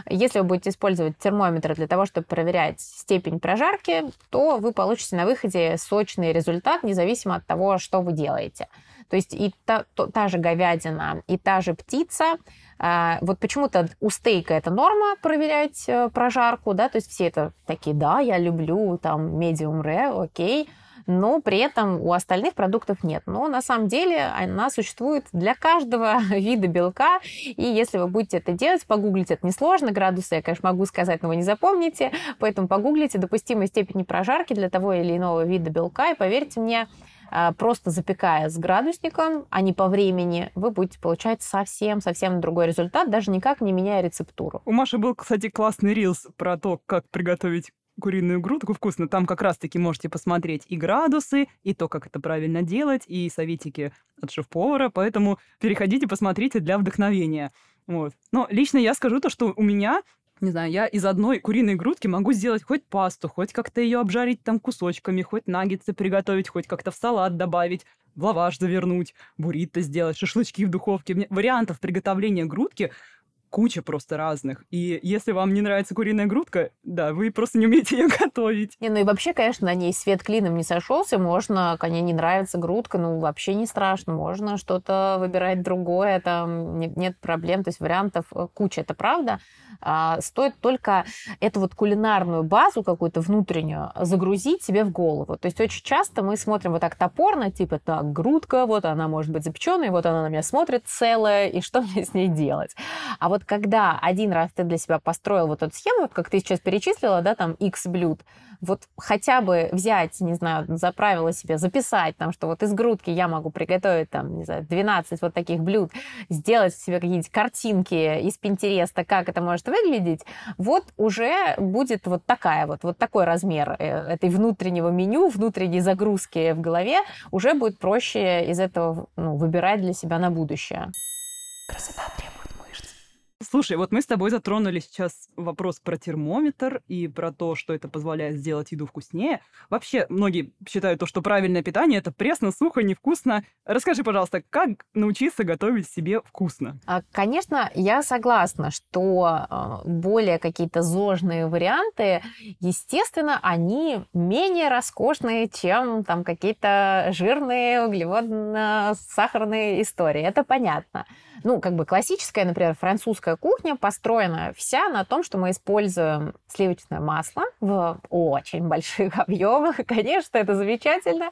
если вы будете использовать термометр для того, чтобы проверять степень прожарки, то вы получите на выходе сочный результат, независимо от того, что вы делаете. То есть и та, то, та же говядина, и та же птица. А, вот почему-то у стейка это норма проверять э, прожарку, да, то есть все это такие, да, я люблю там medium rare, окей, но при этом у остальных продуктов нет. Но на самом деле она существует для каждого вида белка, и если вы будете это делать, погуглить это несложно, градусы я, конечно, могу сказать, но вы не запомните, поэтому погуглите допустимой степени прожарки для того или иного вида белка, и поверьте мне, просто запекая с градусником, а не по времени, вы будете получать совсем-совсем другой результат, даже никак не меняя рецептуру. У Маши был, кстати, классный рилс про то, как приготовить куриную грудку вкусно. Там как раз-таки можете посмотреть и градусы, и то, как это правильно делать, и советики от шеф-повара. Поэтому переходите, посмотрите для вдохновения. Вот. Но лично я скажу то, что у меня не знаю, я из одной куриной грудки могу сделать хоть пасту, хоть как-то ее обжарить там кусочками, хоть наггетсы приготовить, хоть как-то в салат добавить, в лаваш завернуть, буррито сделать, шашлычки в духовке. Вариантов приготовления грудки куча просто разных. И если вам не нравится куриная грудка, да, вы просто не умеете ее готовить. Не, ну и вообще, конечно, на ней свет клином не сошелся. Можно, конечно, не нравится грудка, ну вообще не страшно. Можно что-то выбирать другое, там нет, нет проблем. То есть вариантов э, куча, это правда. А, стоит только эту вот кулинарную базу какую-то внутреннюю загрузить себе в голову. То есть очень часто мы смотрим вот так топорно, типа, так, грудка, вот она может быть запеченная, вот она на меня смотрит целая, и что мне с ней делать? А вот когда один раз ты для себя построил вот эту схему, вот как ты сейчас перечислила, да, там X блюд, вот хотя бы взять, не знаю, за правило себе записать, там, что вот из грудки я могу приготовить, там, не знаю, 12 вот таких блюд, сделать себе какие-нибудь картинки из Пинтереста, как это может выглядеть, вот уже будет вот такая вот, вот такой размер э, этой внутреннего меню, внутренней загрузки в голове, уже будет проще из этого ну, выбирать для себя на будущее. Красота требует Слушай, вот мы с тобой затронули сейчас вопрос про термометр и про то, что это позволяет сделать еду вкуснее. Вообще, многие считают то, что правильное питание — это пресно, сухо, невкусно. Расскажи, пожалуйста, как научиться готовить себе вкусно? А, конечно, я согласна, что а, более какие-то зожные варианты, естественно, они менее роскошные, чем там какие-то жирные углеводно-сахарные истории. Это понятно ну, как бы классическая, например, французская кухня построена вся на том, что мы используем сливочное масло в очень больших объемах. Конечно, это замечательно.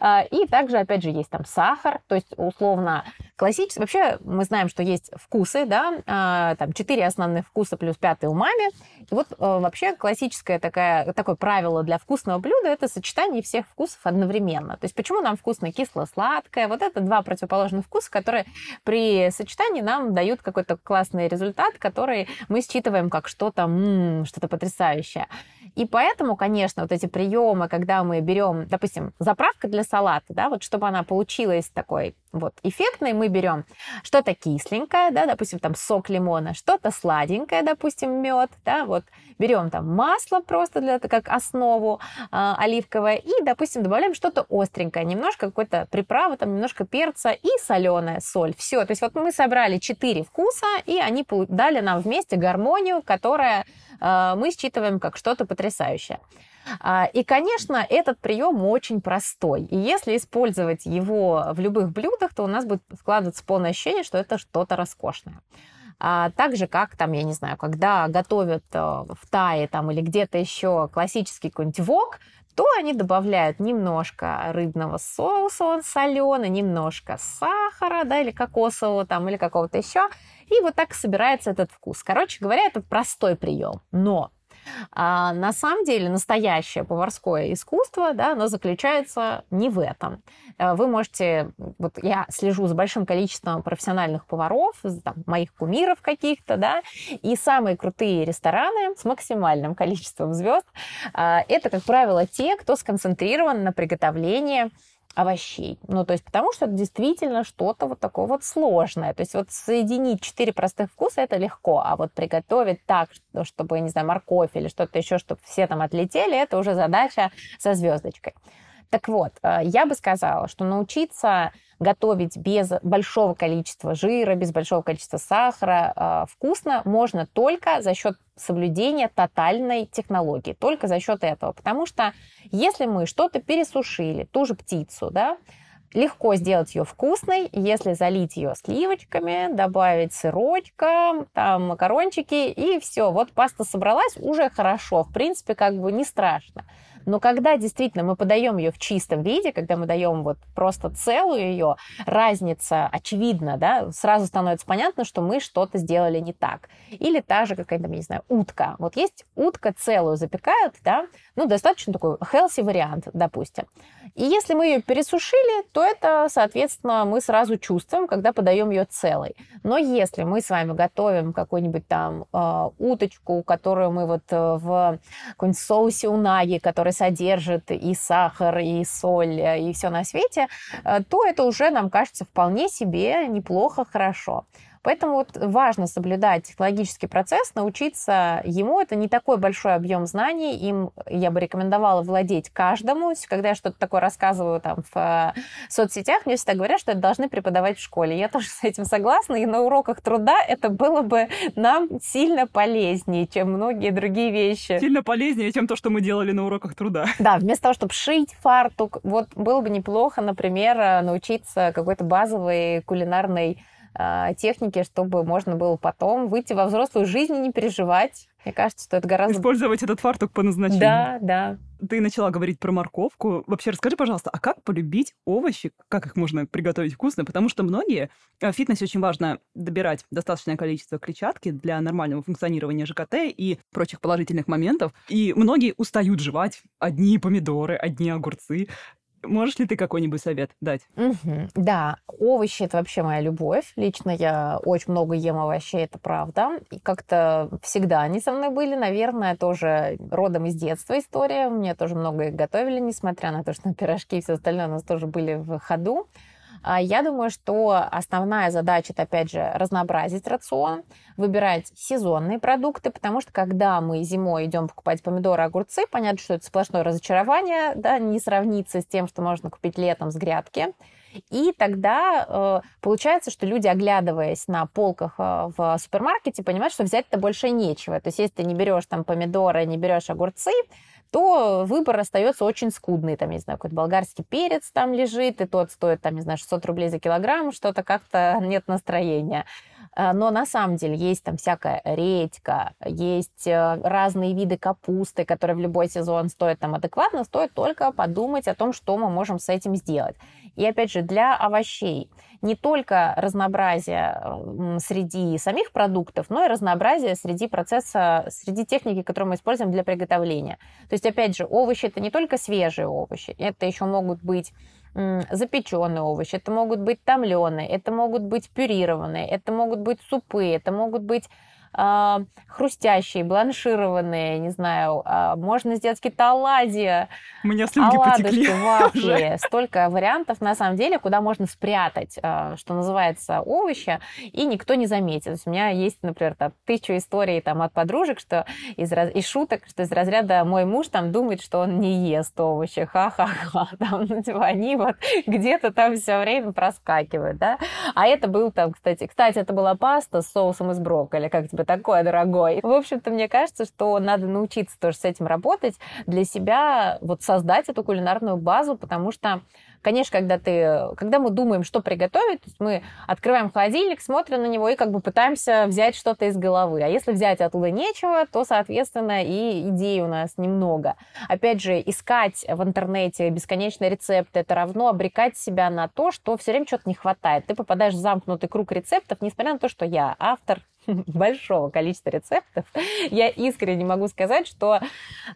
А, и также, опять же, есть там сахар, то есть, условно, классический... Вообще, мы знаем, что есть вкусы, да, а, там четыре основных вкуса плюс пятый умами. И вот а, вообще классическое такое, такое правило для вкусного блюда – это сочетание всех вкусов одновременно. То есть, почему нам вкусно кисло-сладкое? Вот это два противоположных вкуса, которые при сочетании нам дают какой-то классный результат, который мы считываем как что-то, что-то потрясающее. И поэтому, конечно, вот эти приемы, когда мы берем, допустим, заправка для салата, да, вот чтобы она получилась такой вот эффектной, мы берем что-то кисленькое, да, допустим, там сок лимона, что-то сладенькое, допустим, мед, да, вот берем там масло просто для как основу э, оливковое и, допустим, добавляем что-то остренькое, немножко какой-то приправы, там немножко перца и соленая соль. Все, то есть вот мы собрали четыре вкуса, и они дали нам вместе гармонию, которая э, мы считываем как что-то потрясающее. А, и, конечно, этот прием очень простой. И если использовать его в любых блюдах, то у нас будет складываться полное ощущение, что это что-то роскошное. А так же, как там, я не знаю, когда готовят э, в Тае там, или где-то еще классический какой-нибудь вок, то они добавляют немножко рыбного соуса, он соленый, немножко сахара, да, или кокосового там, или какого-то еще. И вот так собирается этот вкус. Короче говоря, это простой прием. Но а на самом деле настоящее поварское искусство, да, оно заключается не в этом. Э, вы можете, вот я слежу за большим количеством профессиональных поваров, там, моих кумиров каких-то, да, и самые крутые рестораны с максимальным количеством звезд, а, это, как правило, те, кто сконцентрирован на приготовлении овощей. Ну, то есть потому что это действительно что-то вот такое вот сложное. То есть вот соединить четыре простых вкуса это легко, а вот приготовить так, чтобы, не знаю, морковь или что-то еще, чтобы все там отлетели, это уже задача со звездочкой. Так вот, э, я бы сказала, что научиться готовить без большого количества жира, без большого количества сахара э, вкусно можно только за счет соблюдения тотальной технологии, только за счет этого. Потому что если мы что-то пересушили, ту же птицу, да, Легко сделать ее вкусной, если залить ее сливочками, добавить сырочка, там макарончики и все. Вот паста собралась, уже хорошо, в принципе, как бы не страшно. Но когда действительно мы подаем ее в чистом виде, когда мы даем вот просто целую ее, разница очевидна, да, сразу становится понятно, что мы что-то сделали не так. Или та же какая-то, не знаю, утка. Вот есть утка целую запекают, да, ну, достаточно такой healthy вариант, допустим. И если мы ее пересушили, то это, соответственно, мы сразу чувствуем, когда подаем ее целой. Но если мы с вами готовим какую-нибудь там э, уточку, которую мы вот э, в каком-нибудь соусе унаги, который содержит и сахар, и соль, и все на свете, э, то это уже нам кажется вполне себе неплохо, хорошо. Поэтому вот важно соблюдать технологический процесс, научиться ему. Это не такой большой объем знаний, им я бы рекомендовала владеть каждому. Когда я что-то такое рассказываю там в э, соцсетях, мне всегда говорят, что это должны преподавать в школе. Я тоже с этим согласна, и на уроках труда это было бы нам сильно полезнее, чем многие другие вещи. Сильно полезнее, чем то, что мы делали на уроках труда. Да, вместо того, чтобы шить фартук, вот было бы неплохо, например, э, научиться какой-то базовой кулинарной техники, чтобы можно было потом выйти во взрослую жизнь и не переживать. Мне кажется, что это гораздо... Использовать этот фартук по назначению. Да, да. Ты начала говорить про морковку. Вообще расскажи, пожалуйста, а как полюбить овощи? Как их можно приготовить вкусно? Потому что многие... А, в фитнесе очень важно добирать достаточное количество клетчатки для нормального функционирования ЖКТ и прочих положительных моментов. И многие устают жевать одни помидоры, одни огурцы. Можешь ли ты какой-нибудь совет дать? Угу. Да, овощи это вообще моя любовь. Лично я очень много ем овощей, это правда. И как-то всегда они со мной были, наверное, тоже родом из детства история. Мне тоже много их готовили, несмотря на то, что пирожки и все остальное у нас тоже были в ходу. А я думаю, что основная задача это, опять же, разнообразить рацион, выбирать сезонные продукты, потому что когда мы зимой идем покупать помидоры, огурцы, понятно, что это сплошное разочарование, да, не сравнится с тем, что можно купить летом с грядки. И тогда э, получается, что люди, оглядываясь на полках э, в супермаркете, понимают, что взять-то больше нечего. То есть, если ты не берешь там помидоры, не берешь огурцы, то выбор остается очень скудный. Там, не знаю, какой-то болгарский перец там лежит, и тот стоит, там, не знаю, 600 рублей за килограмм, что-то как-то нет настроения. А, но на самом деле есть там всякая редька, есть э, разные виды капусты, которые в любой сезон стоят там адекватно, стоит только подумать о том, что мы можем с этим сделать. И опять же, для овощей не только разнообразие среди самих продуктов, но и разнообразие среди процесса, среди техники, которую мы используем для приготовления. То есть, опять же, овощи это не только свежие овощи, это еще могут быть запеченные овощи, это могут быть томленые, это могут быть пюрированные, это могут быть супы, это могут быть хрустящие, бланшированные, не знаю, э, можно сделать какие-то оладьи. У меня слюнки оладушки, потекли вафли. Столько вариантов, на самом деле, куда можно спрятать, э, что называется, овощи, и никто не заметит. То есть у меня есть, например, там, тысячу историй там, от подружек, что из, из шуток, что из разряда мой муж там думает, что он не ест овощи, ха-ха-ха. Там, ну, типа, они вот где-то там все время проскакивают, да. А это был там, кстати, кстати, это была паста с соусом из брокколи, как тебе такое, дорогой. В общем-то, мне кажется, что надо научиться тоже с этим работать, для себя вот создать эту кулинарную базу, потому что Конечно, когда, ты, когда мы думаем, что приготовить, то есть мы открываем холодильник, смотрим на него и как бы пытаемся взять что-то из головы. А если взять оттуда нечего, то, соответственно, и идей у нас немного. Опять же, искать в интернете бесконечные рецепты, это равно обрекать себя на то, что все время что-то не хватает. Ты попадаешь в замкнутый круг рецептов, несмотря на то, что я автор большого количества рецептов, я искренне могу сказать, что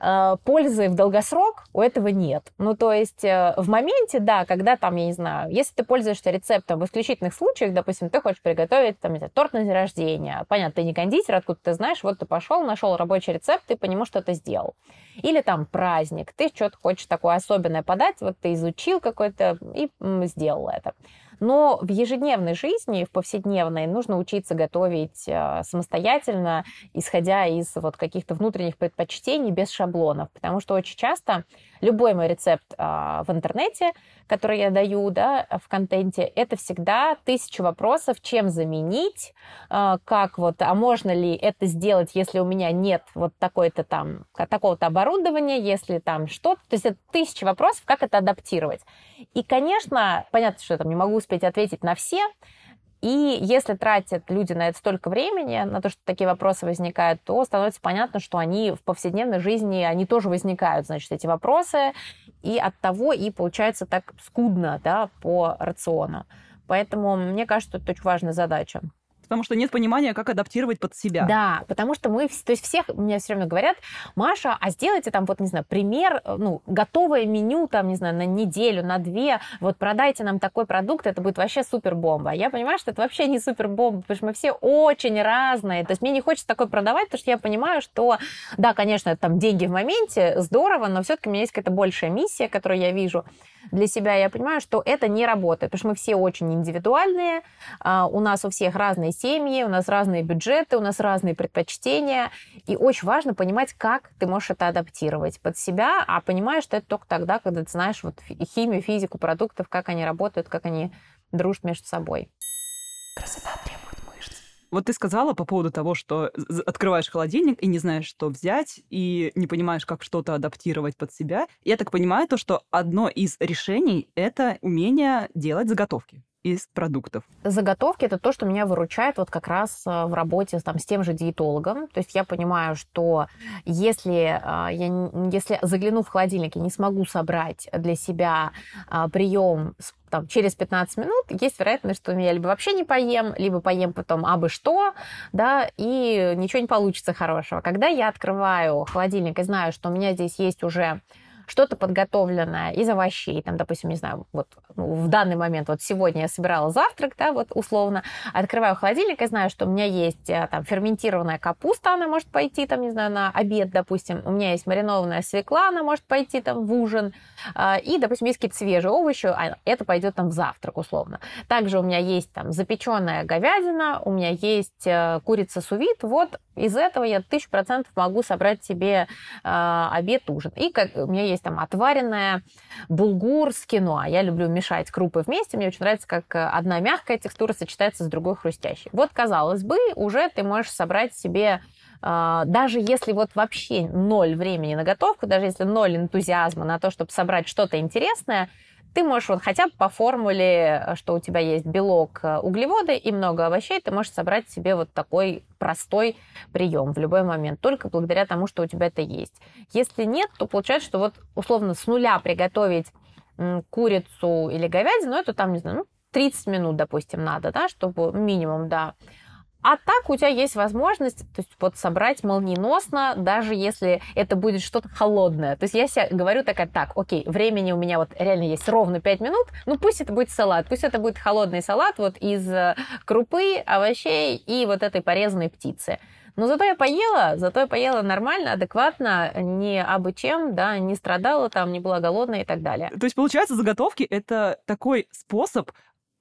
э, пользы в долгосрок у этого нет. Ну, то есть э, в моменте, да, когда там, я не знаю, если ты пользуешься рецептом в исключительных случаях, допустим, ты хочешь приготовить там, знаю, торт на день рождения, понятно, ты не кондитер, откуда ты знаешь, вот ты пошел, нашел рабочий рецепт, ты по нему что-то сделал. Или там праздник, ты что-то хочешь такое особенное подать, вот ты изучил какой-то и сделал это. Но в ежедневной жизни, в повседневной, нужно учиться готовить э, самостоятельно, исходя из вот каких-то внутренних предпочтений, без шаблонов. Потому что очень часто любой мой рецепт а, в интернете, который я даю да, в контенте, это всегда тысяча вопросов, чем заменить, а, как вот, а можно ли это сделать, если у меня нет вот такой-то там, такого-то оборудования, если там что-то. То есть это тысяча вопросов, как это адаптировать. И, конечно, понятно, что я там не могу успеть ответить на все, и если тратят люди на это столько времени, на то, что такие вопросы возникают, то становится понятно, что они в повседневной жизни, они тоже возникают, значит, эти вопросы, и от того и получается так скудно, да, по рациону. Поэтому мне кажется, это очень важная задача потому что нет понимания, как адаптировать под себя. Да, потому что мы, то есть всех, мне все время говорят, Маша, а сделайте там вот, не знаю, пример, э, ну, готовое меню там, не знаю, на неделю, на две, вот продайте нам такой продукт, это будет вообще супер бомба. Я понимаю, что это вообще не супер бомба, потому что мы все очень разные. То есть мне не хочется такой продавать, потому что я понимаю, что, да, конечно, там деньги в моменте, здорово, но все-таки у меня есть какая-то большая миссия, которую я вижу для себя. Я понимаю, что это не работает, потому что мы все очень индивидуальные, а, у нас у всех разные семьи, у нас разные бюджеты, у нас разные предпочтения. И очень важно понимать, как ты можешь это адаптировать под себя, а понимаешь, что это только тогда, когда ты знаешь вот химию, физику продуктов, как они работают, как они дружат между собой. Красота требует вот ты сказала по поводу того, что открываешь холодильник и не знаешь, что взять, и не понимаешь, как что-то адаптировать под себя. Я так понимаю то, что одно из решений — это умение делать заготовки из продуктов? Заготовки – это то, что меня выручает вот как раз э, в работе там, с тем же диетологом. То есть я понимаю, что если, а, я, если загляну в холодильник и не смогу собрать для себя а, прием там, через 15 минут, есть вероятность, что я либо вообще не поем, либо поем потом абы что, да, и ничего не получится хорошего. Когда я открываю холодильник и знаю, что у меня здесь есть уже что-то подготовленное из овощей, там, допустим, не знаю, вот ну, в данный момент, вот сегодня я собирала завтрак, да, вот условно, открываю холодильник и знаю, что у меня есть э, там ферментированная капуста, она может пойти там, не знаю, на обед, допустим, у меня есть маринованная свекла, она может пойти там в ужин, а, и, допустим, есть какие-то свежие овощи, а это пойдет там в завтрак, условно. Также у меня есть там запеченная говядина, у меня есть э, курица сувит, вот из этого я тысячу процентов могу собрать себе э, обед, ужин. И как у меня есть там отваренная булгур с киноа. Я люблю мешать крупы вместе. Мне очень нравится, как одна мягкая текстура сочетается с другой хрустящей. Вот, казалось бы, уже ты можешь собрать себе э, даже если вот вообще ноль времени на готовку, даже если ноль энтузиазма на то, чтобы собрать что-то интересное, ты можешь вот хотя бы по формуле, э, что у тебя есть белок, э, углеводы и много овощей, ты можешь собрать себе вот такой простой прием в любой момент, только благодаря тому, что у тебя это есть. Если нет, то получается, что вот условно с нуля приготовить курицу или говядину, это там, не знаю, ну, 30 минут, допустим, надо, да, чтобы минимум, да. А так у тебя есть возможность то есть, вот собрать молниеносно, даже если это будет что-то холодное. То есть я себе говорю такая, так, окей, времени у меня вот реально есть ровно 5 минут, ну пусть это будет салат, пусть это будет холодный салат вот из э, крупы, овощей и вот этой порезанной птицы. Но зато я поела, зато я поела нормально, адекватно, не абы чем, да, не страдала там, не была голодная и так далее. То есть, получается, заготовки — это такой способ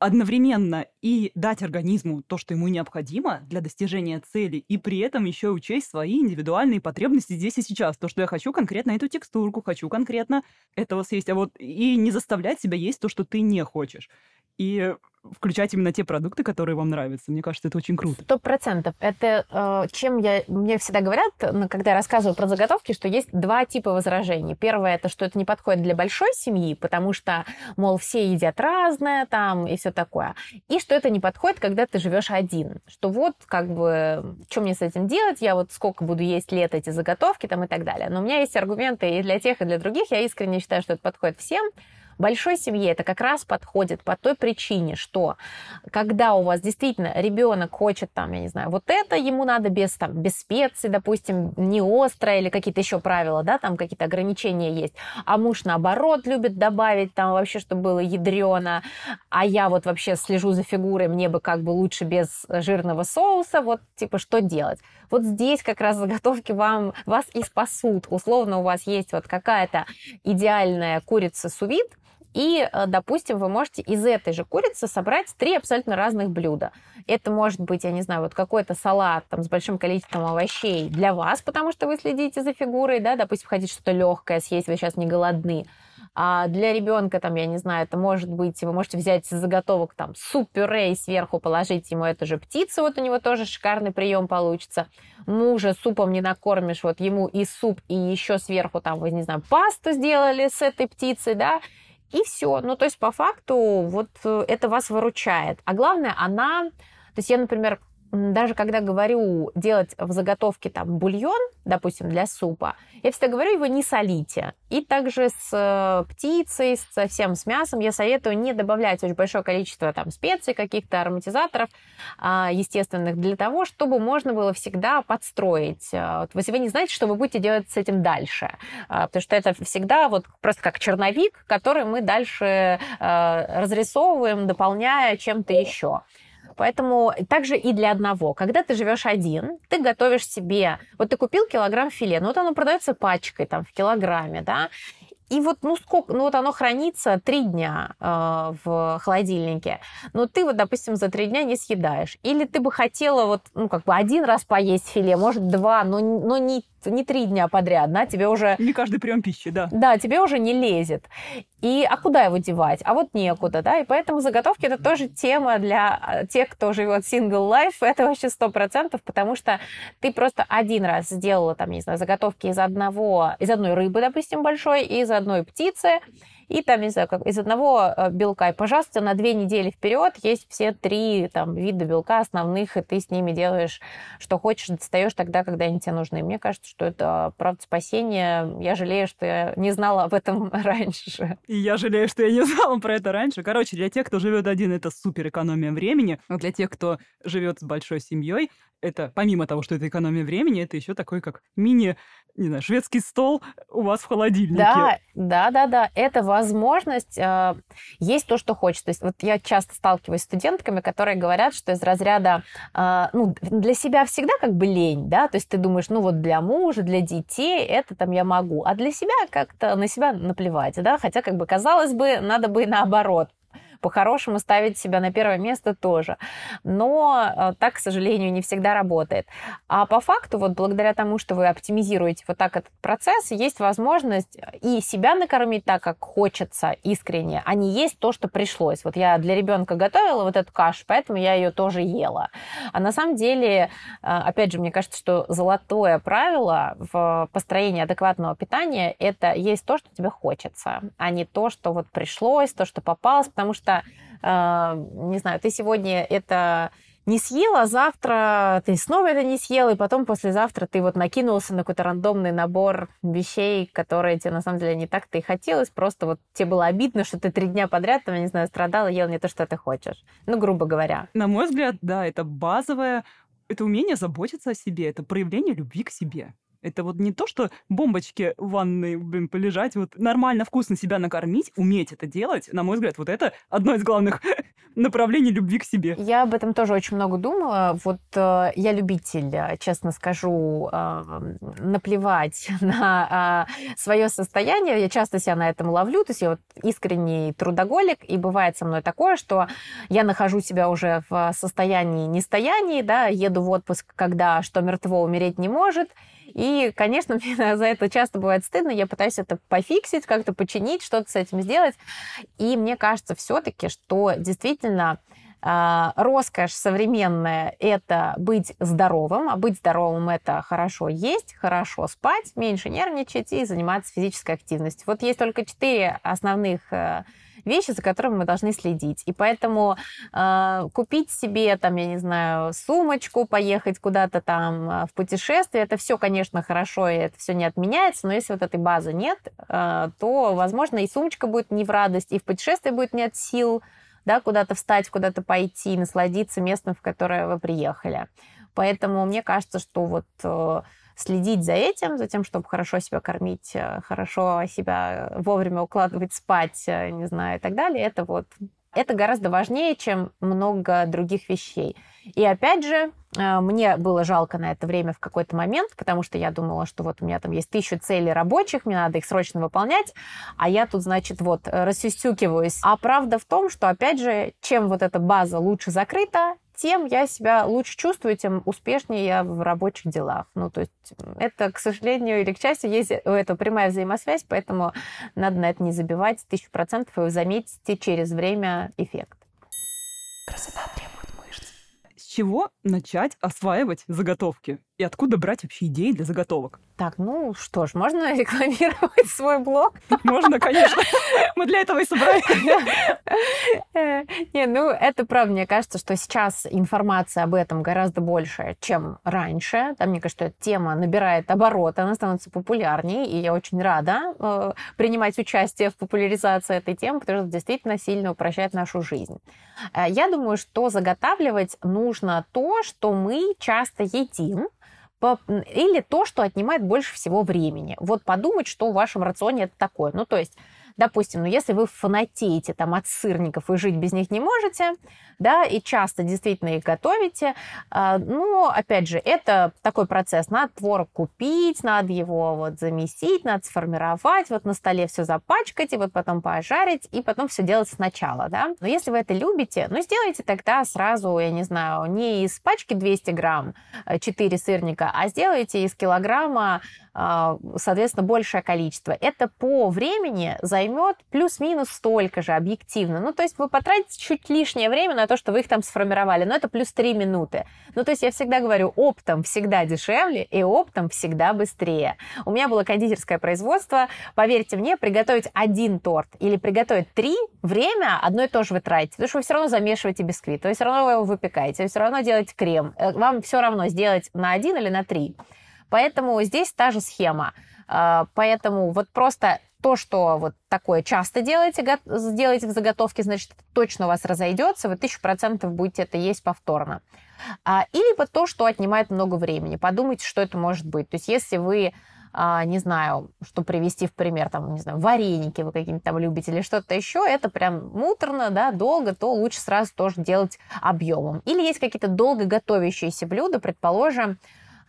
одновременно и дать организму то, что ему необходимо для достижения цели, и при этом еще учесть свои индивидуальные потребности здесь и сейчас. То, что я хочу конкретно эту текстурку, хочу конкретно этого съесть, а вот и не заставлять себя есть то, что ты не хочешь. И включать именно те продукты, которые вам нравятся. Мне кажется, это очень круто. Сто процентов. Это э, чем я... Мне всегда говорят, когда я рассказываю про заготовки, что есть два типа возражений. Первое, это что это не подходит для большой семьи, потому что, мол, все едят разное там и все такое. И что это не подходит, когда ты живешь один. Что вот, как бы, что мне с этим делать? Я вот сколько буду есть лет эти заготовки там и так далее. Но у меня есть аргументы и для тех, и для других. Я искренне считаю, что это подходит всем Большой семье это как раз подходит по той причине, что когда у вас действительно ребенок хочет там, я не знаю, вот это ему надо без, там, без специй, допустим, не острое или какие-то еще правила, да, там какие-то ограничения есть, а муж наоборот любит добавить там вообще, чтобы было ядрено, а я вот вообще слежу за фигурой, мне бы как бы лучше без жирного соуса, вот типа что делать? Вот здесь как раз заготовки вам, вас и спасут. Условно у вас есть вот какая-то идеальная курица сувид, и, э, допустим, вы можете из этой же курицы собрать три абсолютно разных блюда. Это может быть, я не знаю, вот какой-то салат там, с большим количеством овощей для вас, потому что вы следите за фигурой, да, допустим, хотите что-то легкое съесть, вы сейчас не голодны. А для ребенка, там, я не знаю, это может быть, вы можете взять заготовок там суп-пюре и сверху положить ему эту же птицу, вот у него тоже шикарный прием получится. Мужа супом не накормишь, вот ему и суп, и еще сверху там, вы, не знаю, пасту сделали с этой птицей, да, и все. Ну, то есть, по факту, вот э, это вас выручает. А главное, она... То есть я, например, даже когда говорю делать в заготовке там бульон, допустим, для супа, я всегда говорю его не солите. И также с э, птицей, со всем с мясом я советую не добавлять очень большое количество там специй, каких-то ароматизаторов а, естественных, для того, чтобы можно было всегда подстроить. Э, вот, если вы не знаете, что вы будете делать с этим дальше. А, потому что это всегда вот просто как черновик, который мы дальше э, разрисовываем, дополняя чем-то еще. Поэтому также и для одного. Когда ты живешь один, ты готовишь себе... Вот ты купил килограмм филе, ну вот оно продается пачкой там в килограмме, да, и вот, ну, сколько, ну, вот оно хранится три дня э, в холодильнике. Но ты вот, допустим, за три дня не съедаешь. Или ты бы хотела вот, ну, как бы один раз поесть филе, может, два, но, но не не три дня подряд, да, тебе уже... Не каждый прием пищи, да. Да, тебе уже не лезет. И а куда его девать? А вот некуда, да, и поэтому заготовки это тоже тема для а, тех, кто живет single life, это вообще сто процентов, потому что ты просто один раз сделала, там, не знаю, заготовки из одного, из одной рыбы, допустим, большой, и из одной птицы, и там, не знаю, как из одного э, белка, и, пожалуйста, на две недели вперед есть все три там вида белка основных, и ты с ними делаешь, что хочешь, достаешь тогда, когда они тебе нужны. Мне кажется, что это, правда, спасение. Я жалею, что я не знала об этом раньше. И я жалею, что я не знала про это раньше. Короче, для тех, кто живет один, это супер экономия времени. А для тех, кто живет с большой семьей, это помимо того, что это экономия времени, это еще такой как мини, не знаю, шведский стол у вас в холодильнике. Да, да, да, да. Это возможность э, есть то, что хочется. То есть вот я часто сталкиваюсь с студентками, которые говорят, что из разряда, э, ну, для себя всегда как бы лень, да, то есть ты думаешь, ну вот для мужа, для детей это там я могу, а для себя как-то на себя наплевать, да, хотя как бы казалось бы, надо бы наоборот по-хорошему ставить себя на первое место тоже. Но э, так, к сожалению, не всегда работает. А по факту, вот благодаря тому, что вы оптимизируете вот так этот процесс, есть возможность и себя накормить так, как хочется искренне, а не есть то, что пришлось. Вот я для ребенка готовила вот эту кашу, поэтому я ее тоже ела. А на самом деле, э, опять же, мне кажется, что золотое правило в построении адекватного питания – это есть то, что тебе хочется, а не то, что вот пришлось, то, что попалось, потому что что, э, не знаю, ты сегодня это не съел, а завтра ты снова это не съел, и потом послезавтра ты вот накинулся на какой-то рандомный набор вещей, которые тебе на самом деле не так-то и хотелось, просто вот тебе было обидно, что ты три дня подряд, там, я не знаю, страдал и ел не то, что ты хочешь. Ну, грубо говоря. На мой взгляд, да, это базовое, это умение заботиться о себе, это проявление любви к себе. Это вот не то, что бомбочки в ванной, блин, полежать, вот нормально, вкусно себя накормить, уметь это делать, на мой взгляд, вот это одно из главных направлений любви к себе. Я об этом тоже очень много думала. Вот э, я любитель, честно скажу, э, наплевать на э, свое состояние. Я часто себя на этом ловлю. То есть я вот искренний трудоголик, и бывает со мной такое, что я нахожу себя уже в состоянии нестоянии, да, еду в отпуск, когда что мертво умереть не может, и, конечно, мне за это часто бывает стыдно. Я пытаюсь это пофиксить, как-то починить, что-то с этим сделать. И мне кажется все-таки, что действительно а, роскошь современная – это быть здоровым, а быть здоровым – это хорошо есть, хорошо спать, меньше нервничать и заниматься физической активностью. Вот есть только четыре основных э, вещи, за которыми мы должны следить. И поэтому э, купить себе, там, я не знаю, сумочку, поехать куда-то там э, в путешествие, это все, конечно, хорошо, и это все не отменяется, но если вот этой базы нет, э, то, возможно, и сумочка будет не в радость, и в путешествие будет нет сил, да, куда-то встать, куда-то пойти, насладиться местом, в которое вы приехали. Поэтому мне кажется, что вот э, следить за этим, за тем, чтобы хорошо себя кормить, э, хорошо себя вовремя укладывать спать, э, не знаю, и так далее, это вот это гораздо важнее, чем много других вещей. И опять же, мне было жалко на это время в какой-то момент, потому что я думала, что вот у меня там есть тысячу целей рабочих, мне надо их срочно выполнять, а я тут, значит, вот рассюсюкиваюсь. А правда в том, что, опять же, чем вот эта база лучше закрыта, тем я себя лучше чувствую, тем успешнее я в рабочих делах. Ну, то есть это, к сожалению или к счастью, есть у этого прямая взаимосвязь, поэтому надо на это не забивать тысячу процентов, и вы заметите через время эффект. Красота требует мышц. С чего начать осваивать заготовки? И откуда брать вообще идеи для заготовок? Так, ну что ж, можно рекламировать свой блог? Можно, конечно. Мы для этого и собрались. Не, ну это правда. Мне кажется, что сейчас информация об этом гораздо больше, чем раньше. Там, мне кажется, эта тема набирает обороты, она становится популярнее, и я очень рада э, принимать участие в популяризации этой темы, потому что действительно сильно упрощает нашу жизнь. Э, я думаю, что заготавливать нужно то, что мы часто едим, или то, что отнимает больше всего времени. Вот подумать, что в вашем рационе это такое. Ну, то есть Допустим, ну если вы фанатеете там от сырников и жить без них не можете, да, и часто действительно их готовите, э, ну, опять же, это такой процесс. Надо творог купить, надо его вот замесить, надо сформировать, вот на столе все запачкать, и вот потом пожарить, и потом все делать сначала, да. Но если вы это любите, ну, сделайте тогда сразу, я не знаю, не из пачки 200 грамм 4 э, сырника, а сделайте из килограмма а, соответственно, большее количество. Это по времени займет плюс-минус столько же объективно. Ну, то есть вы потратите чуть лишнее время на то, что вы их там сформировали, но это плюс 3 минуты. Ну, то есть я всегда говорю, оптом всегда дешевле и оптом всегда быстрее. У меня было кондитерское производство. Поверьте мне, приготовить один торт или приготовить три, время одно и то же вы тратите, потому что вы все равно замешиваете бисквит, вы все равно его выпекаете, вы все равно делаете крем. Э, вам все равно сделать на один или на три. Поэтому здесь та же схема. А, поэтому вот просто то, что вот такое часто делаете, сделаете в заготовке, значит, точно у вас разойдется, вы тысячу процентов будете это есть повторно. А, или вот то, что отнимает много времени. Подумайте, что это может быть. То есть если вы а, не знаю, что привести в пример, там, не знаю, вареники вы какие-нибудь там любите или что-то еще, это прям муторно, да, долго, то лучше сразу тоже делать объемом. Или есть какие-то долго готовящиеся блюда, предположим,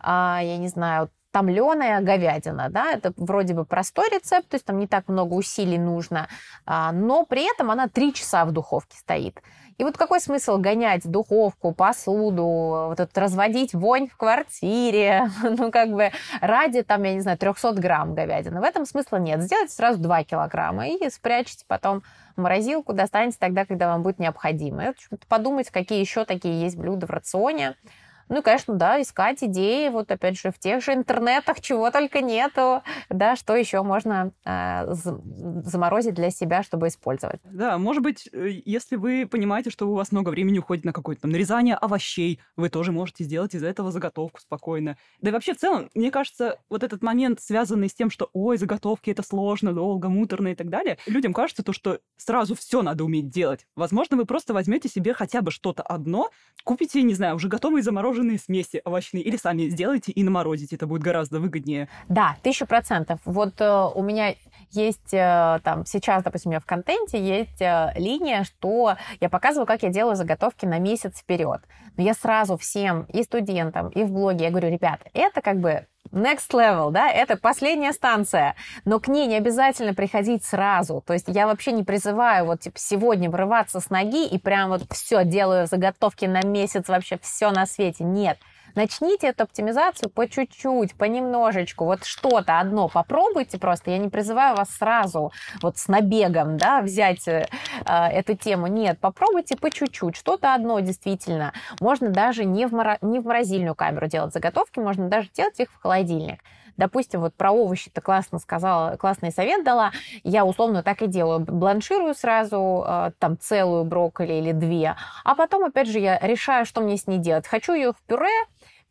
я не знаю, томленая говядина, да, это вроде бы простой рецепт, то есть там не так много усилий нужно, а, но при этом она три часа в духовке стоит. И вот какой смысл гонять духовку, посуду, вот этот разводить вонь в квартире, ну, как бы ради, там, я не знаю, 300 грамм говядины. В этом смысла нет. Сделайте сразу 2 килограмма и спрячьте потом в морозилку, достанете тогда, когда вам будет необходимо. И подумать, какие еще такие есть блюда в рационе. Ну и, конечно, да, искать идеи, вот опять же, в тех же интернетах, чего только нету, да, что еще можно э, заморозить для себя, чтобы использовать. Да, может быть, э, если вы понимаете, что у вас много времени уходит на какое-то там нарезание овощей, вы тоже можете сделать из этого заготовку спокойно. Да и вообще, в целом, мне кажется, вот этот момент, связанный с тем, что, ой, заготовки это сложно, долго, муторно и так далее, людям кажется то, что сразу все надо уметь делать. Возможно, вы просто возьмете себе хотя бы что-то одно, купите, не знаю, уже готовые замороженные замороженные смеси овощные, или сами сделайте и наморозите, это будет гораздо выгоднее. Да, тысячу процентов. Вот э, у меня есть э, там сейчас, допустим, у меня в контенте есть э, линия, что я показываю, как я делаю заготовки на месяц вперед. Но я сразу всем и студентам, и в блоге я говорю, ребят, это как бы next level, да, это последняя станция, но к ней не обязательно приходить сразу. То есть я вообще не призываю вот типа сегодня врываться с ноги и прям вот все делаю заготовки на месяц, вообще все на свете. Нет. Начните эту оптимизацию по чуть-чуть, понемножечку. Вот что-то одно попробуйте просто. Я не призываю вас сразу вот с набегом да, взять э, э, эту тему. Нет, попробуйте по чуть-чуть. Что-то одно действительно. Можно даже не в, моро... не в морозильную камеру делать заготовки, можно даже делать их в холодильник. Допустим, вот про овощи ты классно сказала, классный совет дала. Я условно так и делаю. Бланширую сразу э, там целую брокколи или две. А потом, опять же, я решаю, что мне с ней делать. Хочу ее в пюре,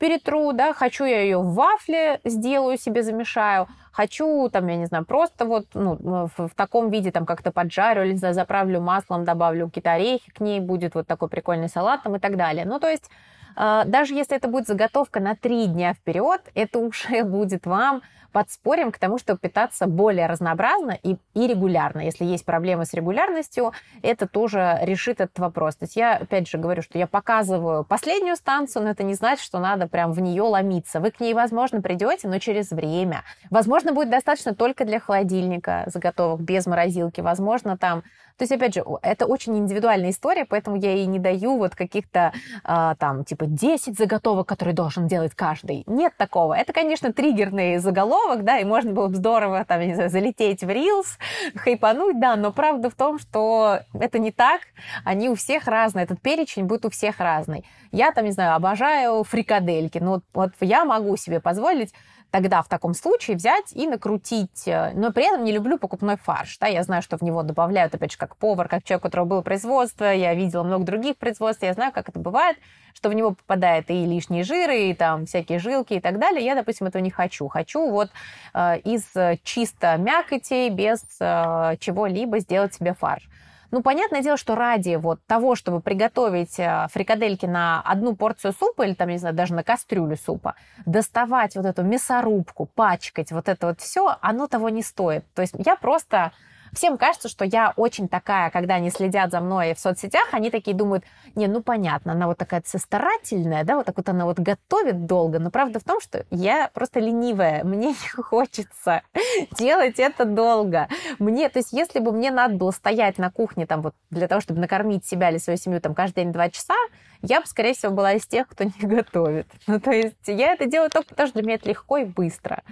перетру, да, хочу я ее в вафле сделаю, себе замешаю, хочу, там, я не знаю, просто вот ну, в, в таком виде там как-то поджарю или заправлю маслом, добавлю какие-то орехи к ней, будет вот такой прикольный салат там и так далее. Ну, то есть даже если это будет заготовка на три дня вперед, это уже будет вам подспорьем к тому, чтобы питаться более разнообразно и, и регулярно. Если есть проблемы с регулярностью, это тоже решит этот вопрос. То есть я, опять же, говорю, что я показываю последнюю станцию, но это не значит, что надо прям в нее ломиться. Вы к ней, возможно, придете, но через время. Возможно, будет достаточно только для холодильника заготовок, без морозилки. Возможно, там то есть, опять же, это очень индивидуальная история, поэтому я и не даю вот каких-то э, там, типа, 10 заготовок, которые должен делать каждый. Нет такого. Это, конечно, триггерный заголовок, да, и можно было бы здорово, там, не знаю, залететь в Reels, хайпануть, да, но правда в том, что это не так. Они у всех разные. Этот перечень будет у всех разный. Я там, не знаю, обожаю фрикадельки. но вот, вот я могу себе позволить тогда в таком случае взять и накрутить, э, но при этом не люблю покупной фарш, да, я знаю, что в него добавляют, опять же, как повар, как человек, у которого было производство, я видела много других производств, я знаю, как это бывает, что в него попадает и лишние жиры, и там всякие жилки и так далее, я, допустим, этого не хочу, хочу вот э, из чисто мякоти, без э, чего-либо сделать себе фарш. Ну, понятное дело, что ради вот того, чтобы приготовить э, фрикадельки на одну порцию супа или там, не знаю, даже на кастрюлю супа, доставать вот эту мясорубку, пачкать вот это вот все, оно того не стоит. То есть я просто Всем кажется, что я очень такая, когда они следят за мной в соцсетях, они такие думают, не, ну понятно, она вот такая вся старательная, да, вот так вот она вот готовит долго, но правда в том, что я просто ленивая, мне не хочется делать это долго. Мне, то есть если бы мне надо было стоять на кухне там вот для того, чтобы накормить себя или свою семью там каждый день два часа, я бы, скорее всего, была из тех, кто не готовит. Ну, то есть я это делаю только потому, что для меня это легко и быстро.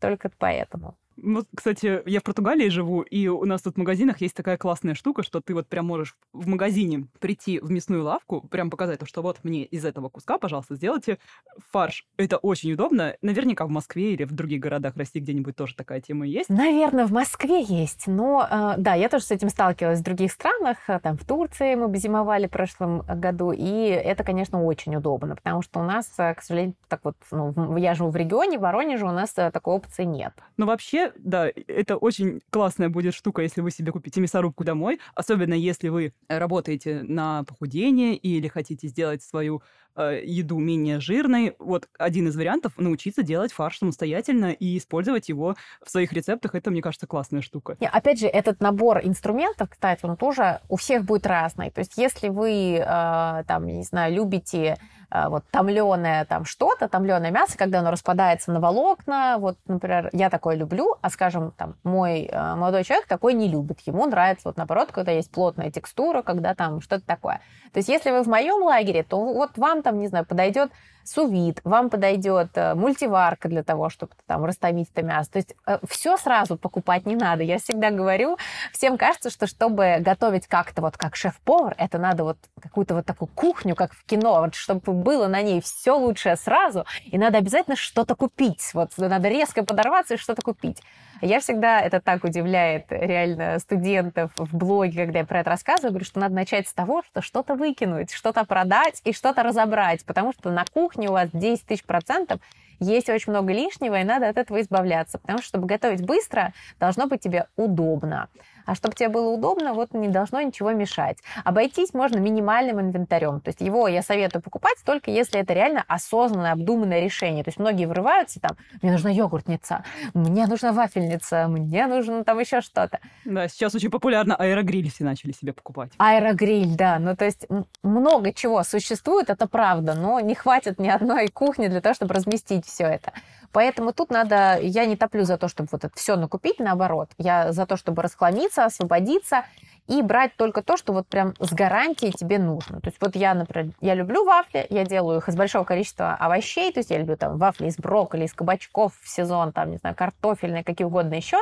Только поэтому. Вот, кстати, я в Португалии живу, и у нас тут в магазинах есть такая классная штука, что ты вот прям можешь в магазине прийти в мясную лавку, прям показать, что вот мне из этого куска, пожалуйста, сделайте фарш. Это очень удобно. Наверняка в Москве или в других городах России где-нибудь тоже такая тема есть. Наверное, в Москве есть, но э, да, я тоже с этим сталкивалась в других странах. Там в Турции мы зимовали в прошлом году, и это, конечно, очень удобно, потому что у нас, э, к сожалению, так вот, ну, я живу в регионе, в Воронеже у нас такой опции нет. Но вообще да, это очень классная будет штука, если вы себе купите мясорубку домой, особенно если вы работаете на похудение или хотите сделать свою э, еду менее жирной. Вот один из вариантов научиться делать фарш самостоятельно и использовать его в своих рецептах. Это, мне кажется, классная штука. И, опять же, этот набор инструментов, кстати, он тоже у всех будет разный. То есть, если вы, э, там, не знаю, любите э, вот томленое там что-то, томленое мясо, когда оно распадается на волокна, вот, например, я такое люблю, а, скажем, там, мой э, молодой человек такой не любит. Ему нравится, вот, наоборот, когда есть плотная текстура, когда там что-то такое. То есть, если вы в моем лагере, то вот вам там, не знаю, подойдет сувид, вам подойдет э, мультиварка для того, чтобы там растомить это мясо. То есть э, все сразу покупать не надо. Я всегда говорю, всем кажется, что чтобы готовить как-то вот как шеф-повар, это надо вот какую-то вот такую кухню, как в кино, вот, чтобы было на ней все лучшее сразу, и надо обязательно что-то купить. Вот надо резко подорваться и что-то купить. Я всегда, это так удивляет реально студентов в блоге, когда я про это рассказываю, говорю, что надо начать с того, что что-то выкинуть, что-то продать и что-то разобрать, потому что на кухне у вас 10 тысяч процентов есть очень много лишнего, и надо от этого избавляться, потому что, чтобы готовить быстро, должно быть тебе удобно. А чтобы тебе было удобно, вот не должно ничего мешать. Обойтись можно минимальным инвентарем. То есть его я советую покупать только если это реально осознанное, обдуманное решение. То есть многие врываются там, мне нужна йогуртница, мне нужна вафельница, мне нужно там еще что-то. Да, сейчас очень популярно аэрогриль все начали себе покупать. Аэрогриль, да. Ну, то есть много чего существует, это правда, но не хватит ни одной кухни для того, чтобы разместить все это. Поэтому тут надо, я не топлю за то, чтобы вот это все накупить, наоборот. Я за то, чтобы расклониться, освободиться и брать только то, что вот прям с гарантией тебе нужно. То есть вот я, например, я люблю вафли, я делаю их из большого количества овощей, то есть я люблю там вафли из брокколи, из кабачков в сезон, там, не знаю, картофельные, какие угодно еще.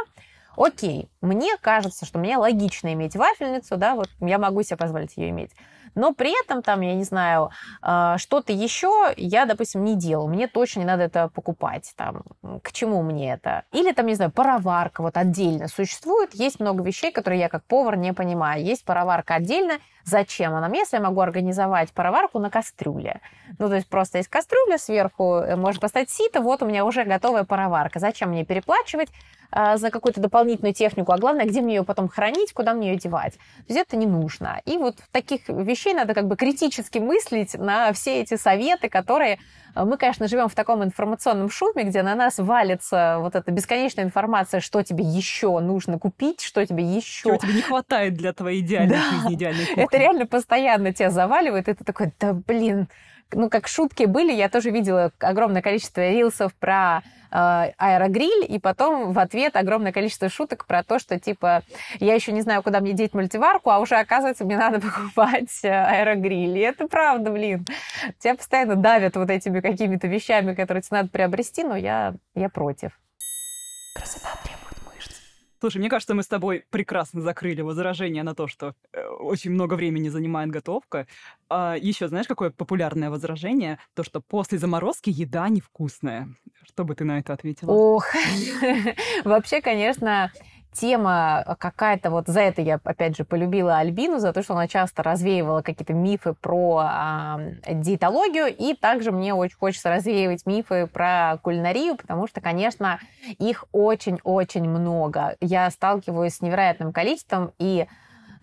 Окей, мне кажется, что мне логично иметь вафельницу, да, вот я могу себе позволить ее иметь. Но при этом там, я не знаю, а, что-то еще я, допустим, не делаю. Мне точно не надо это покупать. Там, к чему мне это? Или там, не знаю, пароварка вот отдельно существует. Есть много вещей, которые я как повар не понимаю. Есть пароварка отдельно, Зачем она мне, если я могу организовать пароварку на кастрюле? Ну, то есть просто есть кастрюля сверху, э, можно поставить сито, вот у меня уже готовая пароварка. Зачем мне переплачивать а, за какую-то дополнительную технику, а главное, где мне ее потом хранить, куда мне ее девать. То есть это не нужно. И вот таких вещей надо как бы критически мыслить на все эти советы, которые а, мы, конечно, живем в таком информационном шуме, где на нас валится вот эта бесконечная информация, что тебе еще нужно купить, что тебе еще... Чего тебе не хватает для твоей идеальной да. жизни, идеальной кухни. Это реально постоянно тебя заваливает, и ты такой, да блин, ну, как шутки были, я тоже видела огромное количество рилсов про э, аэрогриль, и потом в ответ огромное количество шуток про то, что, типа, я еще не знаю, куда мне деть мультиварку, а уже, оказывается, мне надо покупать э, аэрогриль. И это правда, блин. Тебя постоянно давят вот этими какими-то вещами, которые тебе надо приобрести, но я, я против. Красота Слушай, мне кажется, мы с тобой прекрасно закрыли возражение на то, что э, очень много времени занимает готовка. А еще знаешь, какое популярное возражение? То, что после заморозки еда невкусная. Что бы ты на это ответила? Ох, вообще, конечно, тема э, какая-то, вот за это я, опять же, полюбила Альбину, за то, что она часто развеивала какие-то мифы про э, диетологию, и также мне очень хочется развеивать мифы про кулинарию, потому что, конечно, их очень-очень много. Я сталкиваюсь с невероятным количеством, и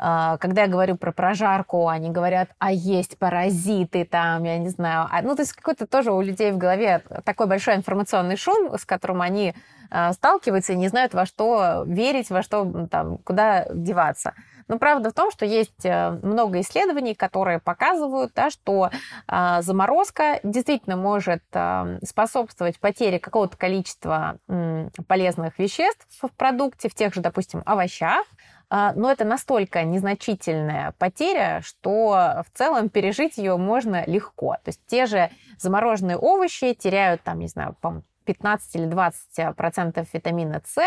а, когда я говорю про прожарку, они говорят, а есть паразиты там, я не знаю. А, ну, то есть какой-то тоже у людей в голове такой большой информационный шум, с которым они а, сталкиваются и не знают, во что верить, во что там, куда деваться. Но правда в том, что есть э, много исследований, которые показывают, да, что э, заморозка действительно может э, способствовать потере какого-то количества полезных веществ в продукте, в тех же, допустим, овощах, а, но это настолько незначительная потеря, что в целом пережить ее можно легко. То есть те же замороженные овощи теряют, там, не знаю, 15 или 20 процентов витамина С,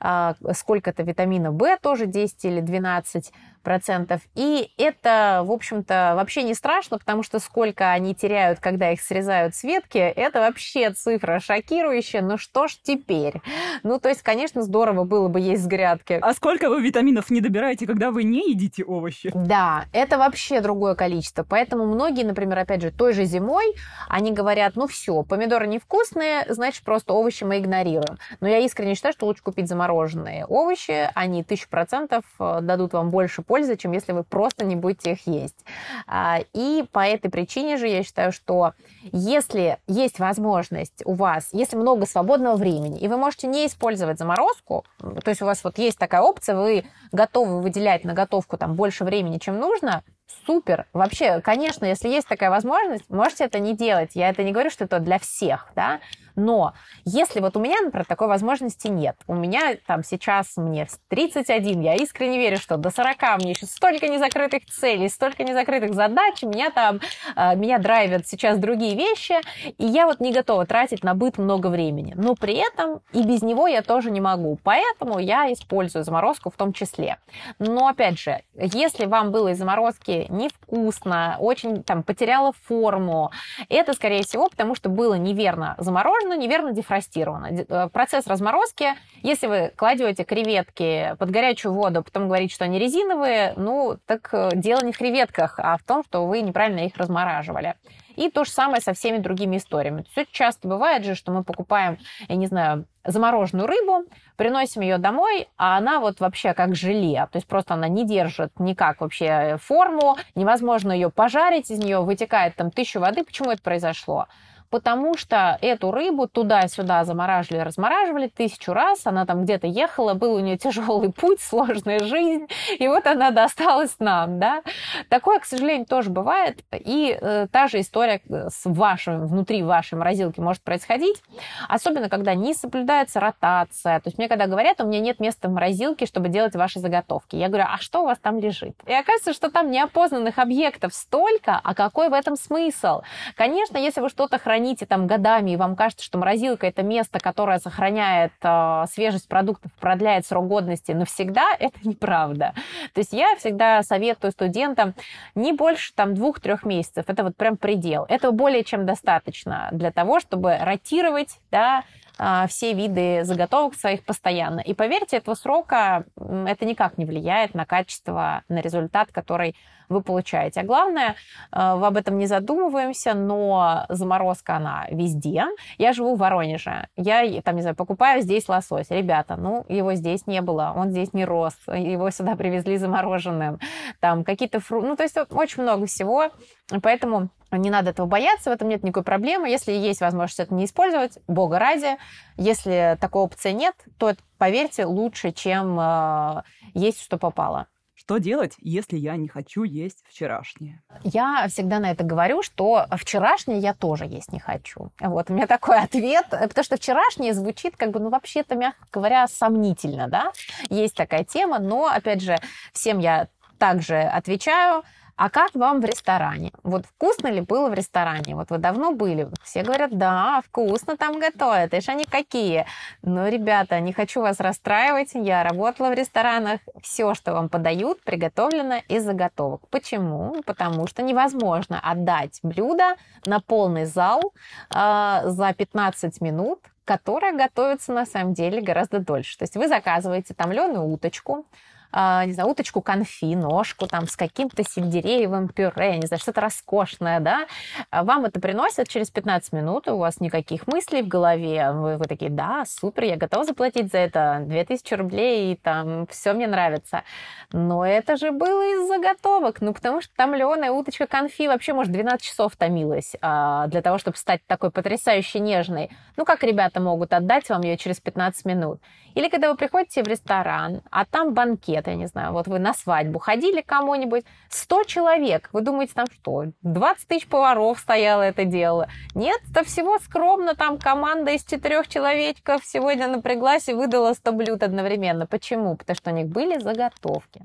а, сколько-то витамина В, тоже 10 или 12 процентов. И это, в общем-то, вообще не страшно, потому что сколько они теряют, когда их срезают с ветки, это вообще цифра шокирующая. Ну что ж теперь? Ну, то есть, конечно, здорово было бы есть с грядки. А сколько вы витаминов не добираете, когда вы не едите овощи? Да, это вообще другое количество. Поэтому многие, например, опять же, той же зимой, они говорят, ну все, помидоры невкусные, значит, просто овощи мы игнорируем. Но я искренне считаю, что лучше купить замороженные овощи, они тысячу процентов э, дадут вам больше пользы, чем если вы просто не будете их есть. А, и по этой причине же я считаю, что если есть возможность у вас, если много свободного времени, и вы можете не использовать заморозку, то есть у вас вот есть такая опция, вы готовы выделять на готовку там больше времени, чем нужно, супер. Вообще, конечно, если есть такая возможность, можете это не делать. Я это не говорю, что это для всех, да, но если вот у меня, например, такой возможности нет, у меня там сейчас мне 31, я искренне верю, что до 40 мне еще столько незакрытых целей, столько незакрытых задач, меня там, а, меня драйвят сейчас другие вещи, и я вот не готова тратить на быт много времени. Но при этом и без него я тоже не могу. Поэтому я использую заморозку в том числе. Но опять же, если вам было из заморозки невкусно, очень там потеряла форму, это, скорее всего, потому что было неверно заморожено, заморожено, неверно дефростировано. Э, процесс разморозки, если вы кладете креветки под горячую воду, потом говорите, что они резиновые, ну, так э, дело не в креветках, а в том, что вы неправильно их размораживали. И то же самое со всеми другими историями. Все часто бывает же, что мы покупаем, я не знаю, замороженную рыбу, приносим ее домой, а она вот вообще как желе. То есть просто она не держит никак вообще форму, невозможно ее пожарить, из нее вытекает там тысячу воды. Почему это произошло? Потому что эту рыбу туда-сюда замораживали, размораживали тысячу раз, она там где-то ехала, был у нее тяжелый путь, сложная жизнь, и вот она досталась нам, да. Такое, к сожалению, тоже бывает, и э, та же история э, с вашим, внутри вашей морозилки может происходить, особенно когда не соблюдается ротация, то есть мне когда говорят, у меня нет места в морозилке, чтобы делать ваши заготовки, я говорю, а что у вас там лежит? И оказывается, что там неопознанных объектов столько, а какой в этом смысл? Конечно, если вы что-то храните храните там годами, и вам кажется, что морозилка это место, которое сохраняет э, свежесть продуктов, продляет срок годности навсегда, это неправда. То есть я всегда советую студентам не больше там двух-трех месяцев. Это вот прям предел. Этого более чем достаточно для того, чтобы ротировать, да, все виды заготовок своих постоянно. И поверьте, этого срока это никак не влияет на качество, на результат, который вы получаете. А главное, э, вы об этом не задумываемся, но заморозка, она везде. Я живу в Воронеже. Я, там, не знаю, покупаю здесь лосось. Ребята, ну, его здесь не было, он здесь не рос, его сюда привезли замороженным. Там какие-то фрукты, ну, то есть очень много всего. Поэтому не надо этого бояться, в этом нет никакой проблемы. Если есть возможность это не использовать, бога ради. Если такой опции нет, то, поверьте, лучше, чем э, есть, что попало. Что делать, если я не хочу есть вчерашнее? Я всегда на это говорю, что вчерашнее я тоже есть не хочу. Вот у меня такой ответ, потому что вчерашнее звучит как бы, ну, вообще-то, мягко говоря, сомнительно, да? Есть такая тема, но, опять же, всем я также отвечаю, а как вам в ресторане? Вот вкусно ли было в ресторане? Вот вы давно были? Все говорят, да, вкусно там готовят. И они какие? Но, ребята, не хочу вас расстраивать. Я работала в ресторанах. Все, что вам подают, приготовлено из заготовок. Почему? Потому что невозможно отдать блюдо на полный зал э, за 15 минут, которая готовится на самом деле гораздо дольше. То есть вы заказываете томленую уточку, не знаю, уточку конфи, ножку там с каким-то сельдереевым пюре, не знаю, что-то роскошное, да, а вам это приносят через 15 минут, у вас никаких мыслей в голове, вы, вы такие, да, супер, я готова заплатить за это 2000 рублей, и там все мне нравится. Но это же было из заготовок, ну, потому что там томленая уточка конфи вообще, может, 12 часов томилась а, для того, чтобы стать такой потрясающе нежной. Ну, как ребята могут отдать вам ее через 15 минут? Или когда вы приходите в ресторан, а там банкет, я не знаю, вот вы на свадьбу ходили кому-нибудь, 100 человек, вы думаете, там что, 20 тысяч поваров стояло это дело? Нет, это всего скромно, там команда из четырех человечков сегодня напряглась и выдала 100 блюд одновременно. Почему? Потому что у них были заготовки.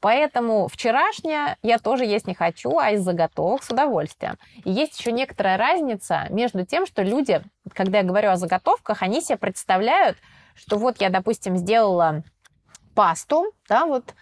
Поэтому вчерашнее я тоже есть не хочу, а из заготовок с удовольствием. И есть еще некоторая разница между тем, что люди, когда я говорю о заготовках, они себе представляют, что вот я, допустим, сделала пасту, да, вот,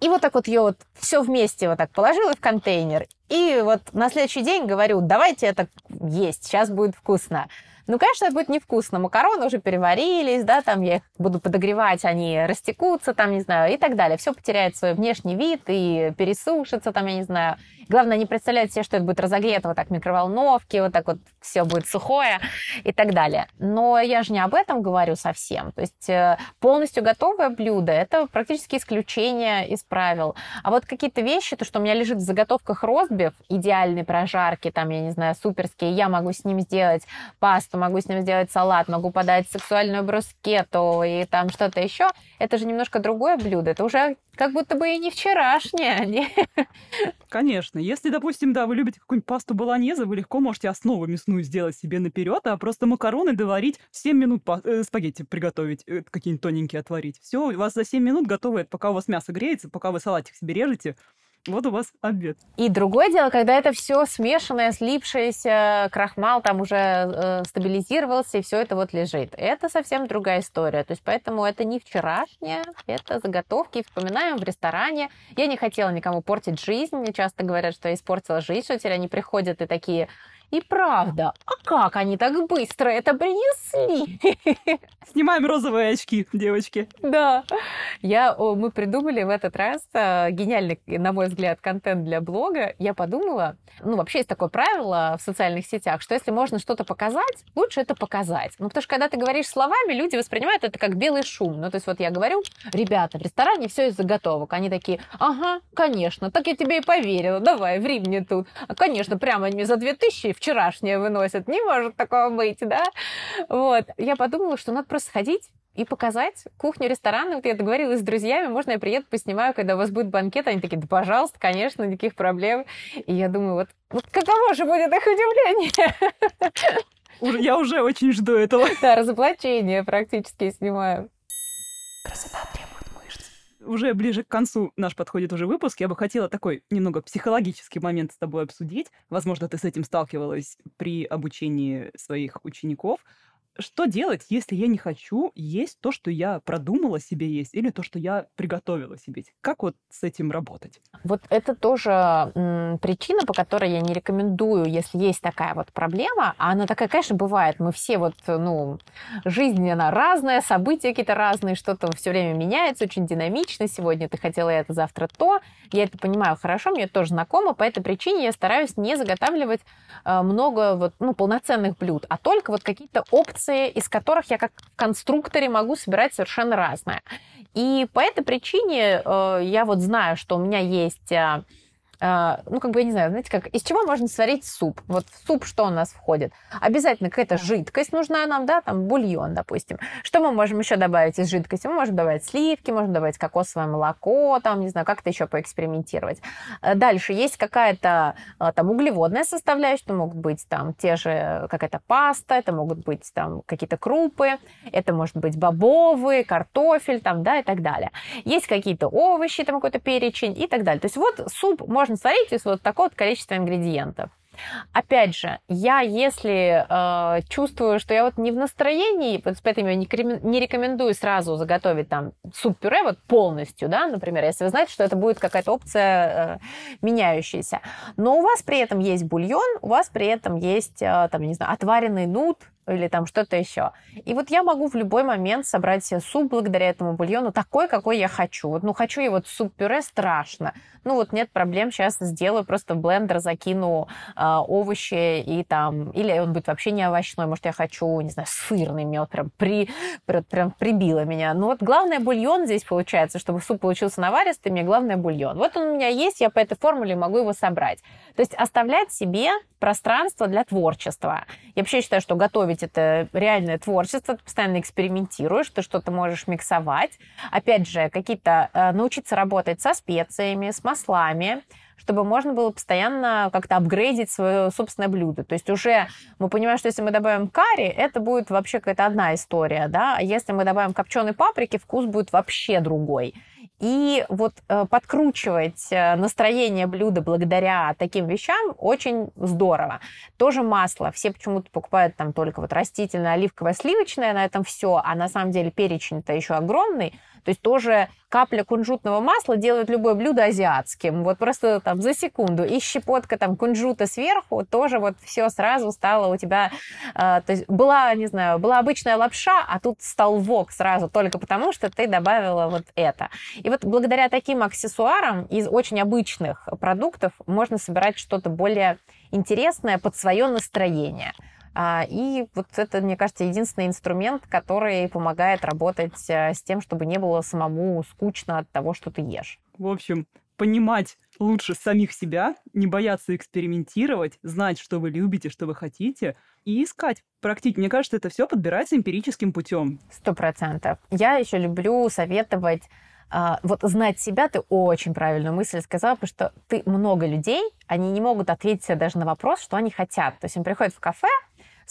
и вот так вот ее вот все вместе вот так положила в контейнер, и вот на следующий день говорю, давайте это есть, сейчас будет вкусно. Ну, конечно, это будет невкусно. Макароны уже переварились, да, там я их буду подогревать, они растекутся, там, не знаю, и так далее. Все потеряет свой внешний вид и пересушится, там, я не знаю, Главное, не представлять себе, что это будет разогрето вот так в микроволновке, вот так вот все будет сухое и так далее. Но я же не об этом говорю совсем. То есть э, полностью готовое блюдо – это практически исключение из правил. А вот какие-то вещи, то, что у меня лежит в заготовках ростбиф, идеальной прожарки, там, я не знаю, суперские, я могу с ним сделать пасту, могу с ним сделать салат, могу подать сексуальную брускету и там что-то еще, это же немножко другое блюдо. Это уже как будто бы и не вчерашнее. Конечно. Если, допустим, да, вы любите какую-нибудь пасту баланьезе, вы легко можете основу мясную сделать себе наперед, а просто макароны доварить, 7 минут па- э, спагетти приготовить, э, какие-нибудь тоненькие отварить. Все, у вас за 7 минут готово, пока у вас мясо греется, пока вы салатик себе режете, вот у вас обед. И другое дело, когда это все смешанное, слипшееся, крахмал там уже э, стабилизировался, и все это вот лежит. Это совсем другая история. То есть поэтому это не вчерашнее, это заготовки. Вспоминаем в ресторане. Я не хотела никому портить жизнь. Мне часто говорят, что я испортила жизнь, что теперь они приходят и такие, и правда, а как они так быстро это принесли? Снимаем розовые очки, девочки. Да. Я, о, мы придумали в этот раз э, гениальный, на мой взгляд, контент для блога. Я подумала, ну, вообще есть такое правило в социальных сетях, что если можно что-то показать, лучше это показать. Ну, потому что когда ты говоришь словами, люди воспринимают это как белый шум. Ну, то есть вот я говорю, ребята, в ресторане все из заготовок. Они такие, ага, конечно, так я тебе и поверила, давай, ври мне тут. А, конечно, прямо они за 2000 вчерашнее выносят. Не может такого быть, да? Вот. Я подумала, что надо просто сходить и показать кухню ресторана. Вот я договорилась с друзьями, можно я приеду, поснимаю, когда у вас будет банкет. Они такие, да, пожалуйста, конечно, никаких проблем. И я думаю, вот, вот каково же будет их удивление? Я уже очень жду этого. Да, разоблачение практически снимаю. Красота требует. Уже ближе к концу наш подходит уже выпуск. Я бы хотела такой немного психологический момент с тобой обсудить. Возможно, ты с этим сталкивалась при обучении своих учеников что делать, если я не хочу есть то, что я продумала себе есть, или то, что я приготовила себе? Как вот с этим работать? Вот это тоже м, причина, по которой я не рекомендую, если есть такая вот проблема, а она такая, конечно, бывает. Мы все вот, ну, жизнь, она разная, события какие-то разные, что-то все время меняется, очень динамично. Сегодня ты хотела это, завтра то. Я это понимаю хорошо, мне это тоже знакомо. По этой причине я стараюсь не заготавливать э, много вот, ну, полноценных блюд, а только вот какие-то опции функции, из которых я как конструкторе могу собирать совершенно разное. И по этой причине э, я вот знаю, что у меня есть э, ну, как бы, я не знаю, знаете, как, из чего можно сварить суп? Вот в суп что у нас входит? Обязательно какая-то жидкость нужна нам, да, там бульон, допустим. Что мы можем еще добавить из жидкости? Мы можем добавить сливки, можем добавить кокосовое молоко, там, не знаю, как-то еще поэкспериментировать. Э, дальше есть какая-то э, там углеводная составляющая, это могут быть там те же, какая-то паста, это могут быть там какие-то крупы, это может быть бобовые, картофель, там, да, и так далее. Есть какие-то овощи, там какой-то перечень и так далее. То есть вот суп можно можно сварить из вот такого вот количества ингредиентов. Опять же, я если э, чувствую, что я вот не в настроении, поэтому я не рекомендую сразу заготовить там суп-пюре вот полностью, да, например, если вы знаете, что это будет какая-то опция э, меняющаяся. Но у вас при этом есть бульон, у вас при этом есть, э, там, не знаю, отваренный нут, или там что-то еще. И вот я могу в любой момент собрать себе суп благодаря этому бульону такой, какой я хочу. Вот, ну, хочу я вот суп-пюре страшно. Ну, вот нет проблем, сейчас сделаю, просто в блендер закину э, овощи и там... Или он будет вообще не овощной, может, я хочу, не знаю, сырный, вот прям, при, прям, прям прибило меня. Ну, вот главное бульон здесь получается, чтобы суп получился наваристый, мне главное бульон. Вот он у меня есть, я по этой формуле могу его собрать. То есть оставлять себе пространство для творчества. Я вообще считаю, что готовить это реальное творчество, ты постоянно экспериментируешь, ты что-то можешь миксовать. Опять же, какие-то э, научиться работать со специями, с маслами, чтобы можно было постоянно как-то апгрейдить свое собственное блюдо. То есть уже мы понимаем, что если мы добавим карри, это будет вообще какая-то одна история, да, а если мы добавим копченой паприки, вкус будет вообще другой. И вот э, подкручивать э, настроение блюда благодаря таким вещам очень здорово. Тоже масло. Все почему-то покупают там только вот растительное, оливковое, сливочное, на этом все, а на самом деле перечень-то еще огромный. То есть тоже капля кунжутного масла делает любое блюдо азиатским. Вот просто там за секунду. И щепотка там кунжута сверху, тоже вот все сразу стало у тебя... Э, то есть была, не знаю, была обычная лапша, а тут стал вок сразу только потому, что ты добавила вот это. И вот благодаря таким аксессуарам из очень обычных продуктов можно собирать что-то более интересное под свое настроение. А, и вот это, мне кажется, единственный инструмент, который помогает работать э, с тем, чтобы не было самому скучно от того, что ты ешь. В общем, понимать лучше самих себя, не бояться экспериментировать, знать, что вы любите, что вы хотите, и искать практически. Мне кажется, это все подбирается эмпирическим путем. Сто процентов. Я еще люблю советовать а, вот знать себя, ты очень правильную мысль сказала, потому что ты много людей, они не могут ответить себе даже на вопрос, что они хотят. То есть они приходят в кафе,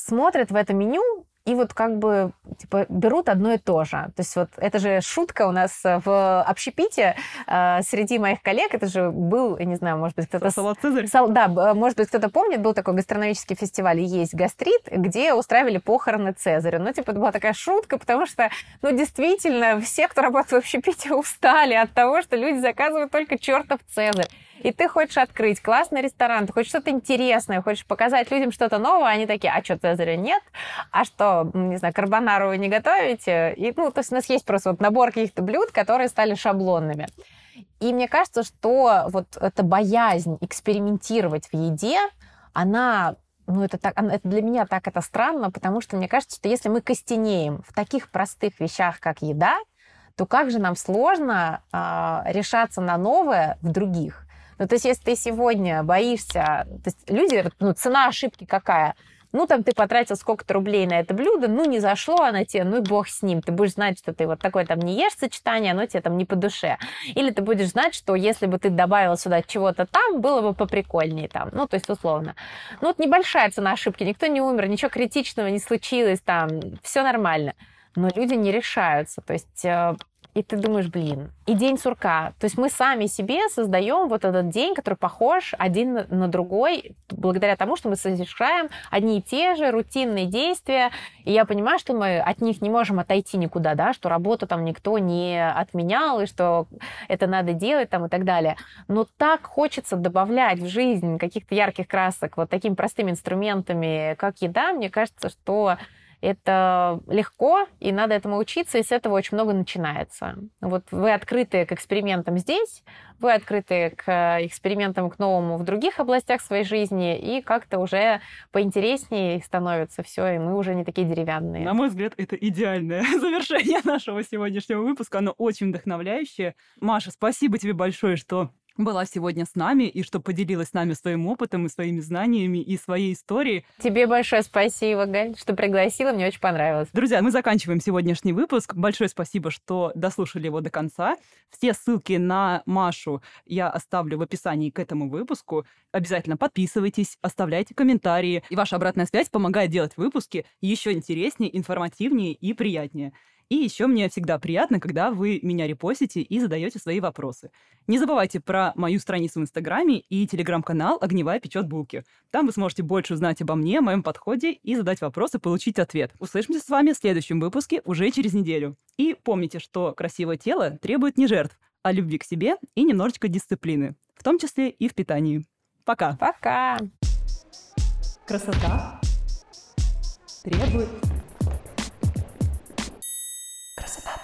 смотрят в это меню и вот как бы типа берут одно и то же. То есть вот это же шутка у нас в общепите э, среди моих коллег. Это же был, я не знаю, может быть, кто-то... Салат Цезарь? Сал... Да, может быть, кто-то помнит, был такой гастрономический фестиваль «Есть гастрит», где устраивали похороны Цезаря. Ну, типа, это была такая шутка, потому что, ну, действительно, все, кто работает в общепите, устали от того, что люди заказывают только чертов Цезарь и ты хочешь открыть классный ресторан, ты хочешь что-то интересное, хочешь показать людям что-то новое, они такие, а что, Цезаря нет? А что, не знаю, карбонару вы не готовите? И, ну, то есть у нас есть просто вот набор каких-то блюд, которые стали шаблонными. И мне кажется, что вот эта боязнь экспериментировать в еде, она ну, это, так, это для меня так это странно, потому что мне кажется, что если мы костенеем в таких простых вещах, как еда, то как же нам сложно э, решаться на новое в других? Ну, то есть, если ты сегодня боишься... То есть, люди... Ну, цена ошибки какая? Ну, там ты потратил сколько-то рублей на это блюдо, ну, не зашло оно тебе, ну и бог с ним. Ты будешь знать, что ты вот такое там не ешь сочетание, оно тебе там не по душе. Или ты будешь знать, что если бы ты добавила сюда чего-то там, было бы поприкольнее там. Ну, то есть, условно. Ну, вот небольшая цена ошибки, никто не умер, ничего критичного не случилось там, все нормально. Но люди не решаются. То есть, э, и ты думаешь, блин, и день сурка. То есть мы сами себе создаем вот этот день, который похож один на другой, благодаря тому, что мы совершаем одни и те же рутинные действия. И я понимаю, что мы от них не можем отойти никуда, да, что работу там никто не отменял, и что это надо делать там и так далее. Но так хочется добавлять в жизнь каких-то ярких красок вот такими простыми инструментами, как еда. Мне кажется, что это легко, и надо этому учиться, и с этого очень много начинается. Вот вы открыты к экспериментам здесь, вы открыты к экспериментам к новому в других областях своей жизни, и как-то уже поинтереснее становится все, и мы уже не такие деревянные. На мой взгляд, это идеальное завершение нашего сегодняшнего выпуска. Оно очень вдохновляющее. Маша, спасибо тебе большое, что была сегодня с нами и что поделилась с нами своим опытом и своими знаниями и своей историей. Тебе большое спасибо, Галь, что пригласила, мне очень понравилось. Друзья, мы заканчиваем сегодняшний выпуск. Большое спасибо, что дослушали его до конца. Все ссылки на Машу я оставлю в описании к этому выпуску. Обязательно подписывайтесь, оставляйте комментарии. И ваша обратная связь помогает делать выпуски еще интереснее, информативнее и приятнее. И еще мне всегда приятно, когда вы меня репостите и задаете свои вопросы. Не забывайте про мою страницу в Инстаграме и телеграм-канал «Огневая печет булки». Там вы сможете больше узнать обо мне, моем подходе и задать вопросы, получить ответ. Услышимся с вами в следующем выпуске уже через неделю. И помните, что красивое тело требует не жертв, а любви к себе и немножечко дисциплины, в том числе и в питании. Пока. Пока. Красота требует about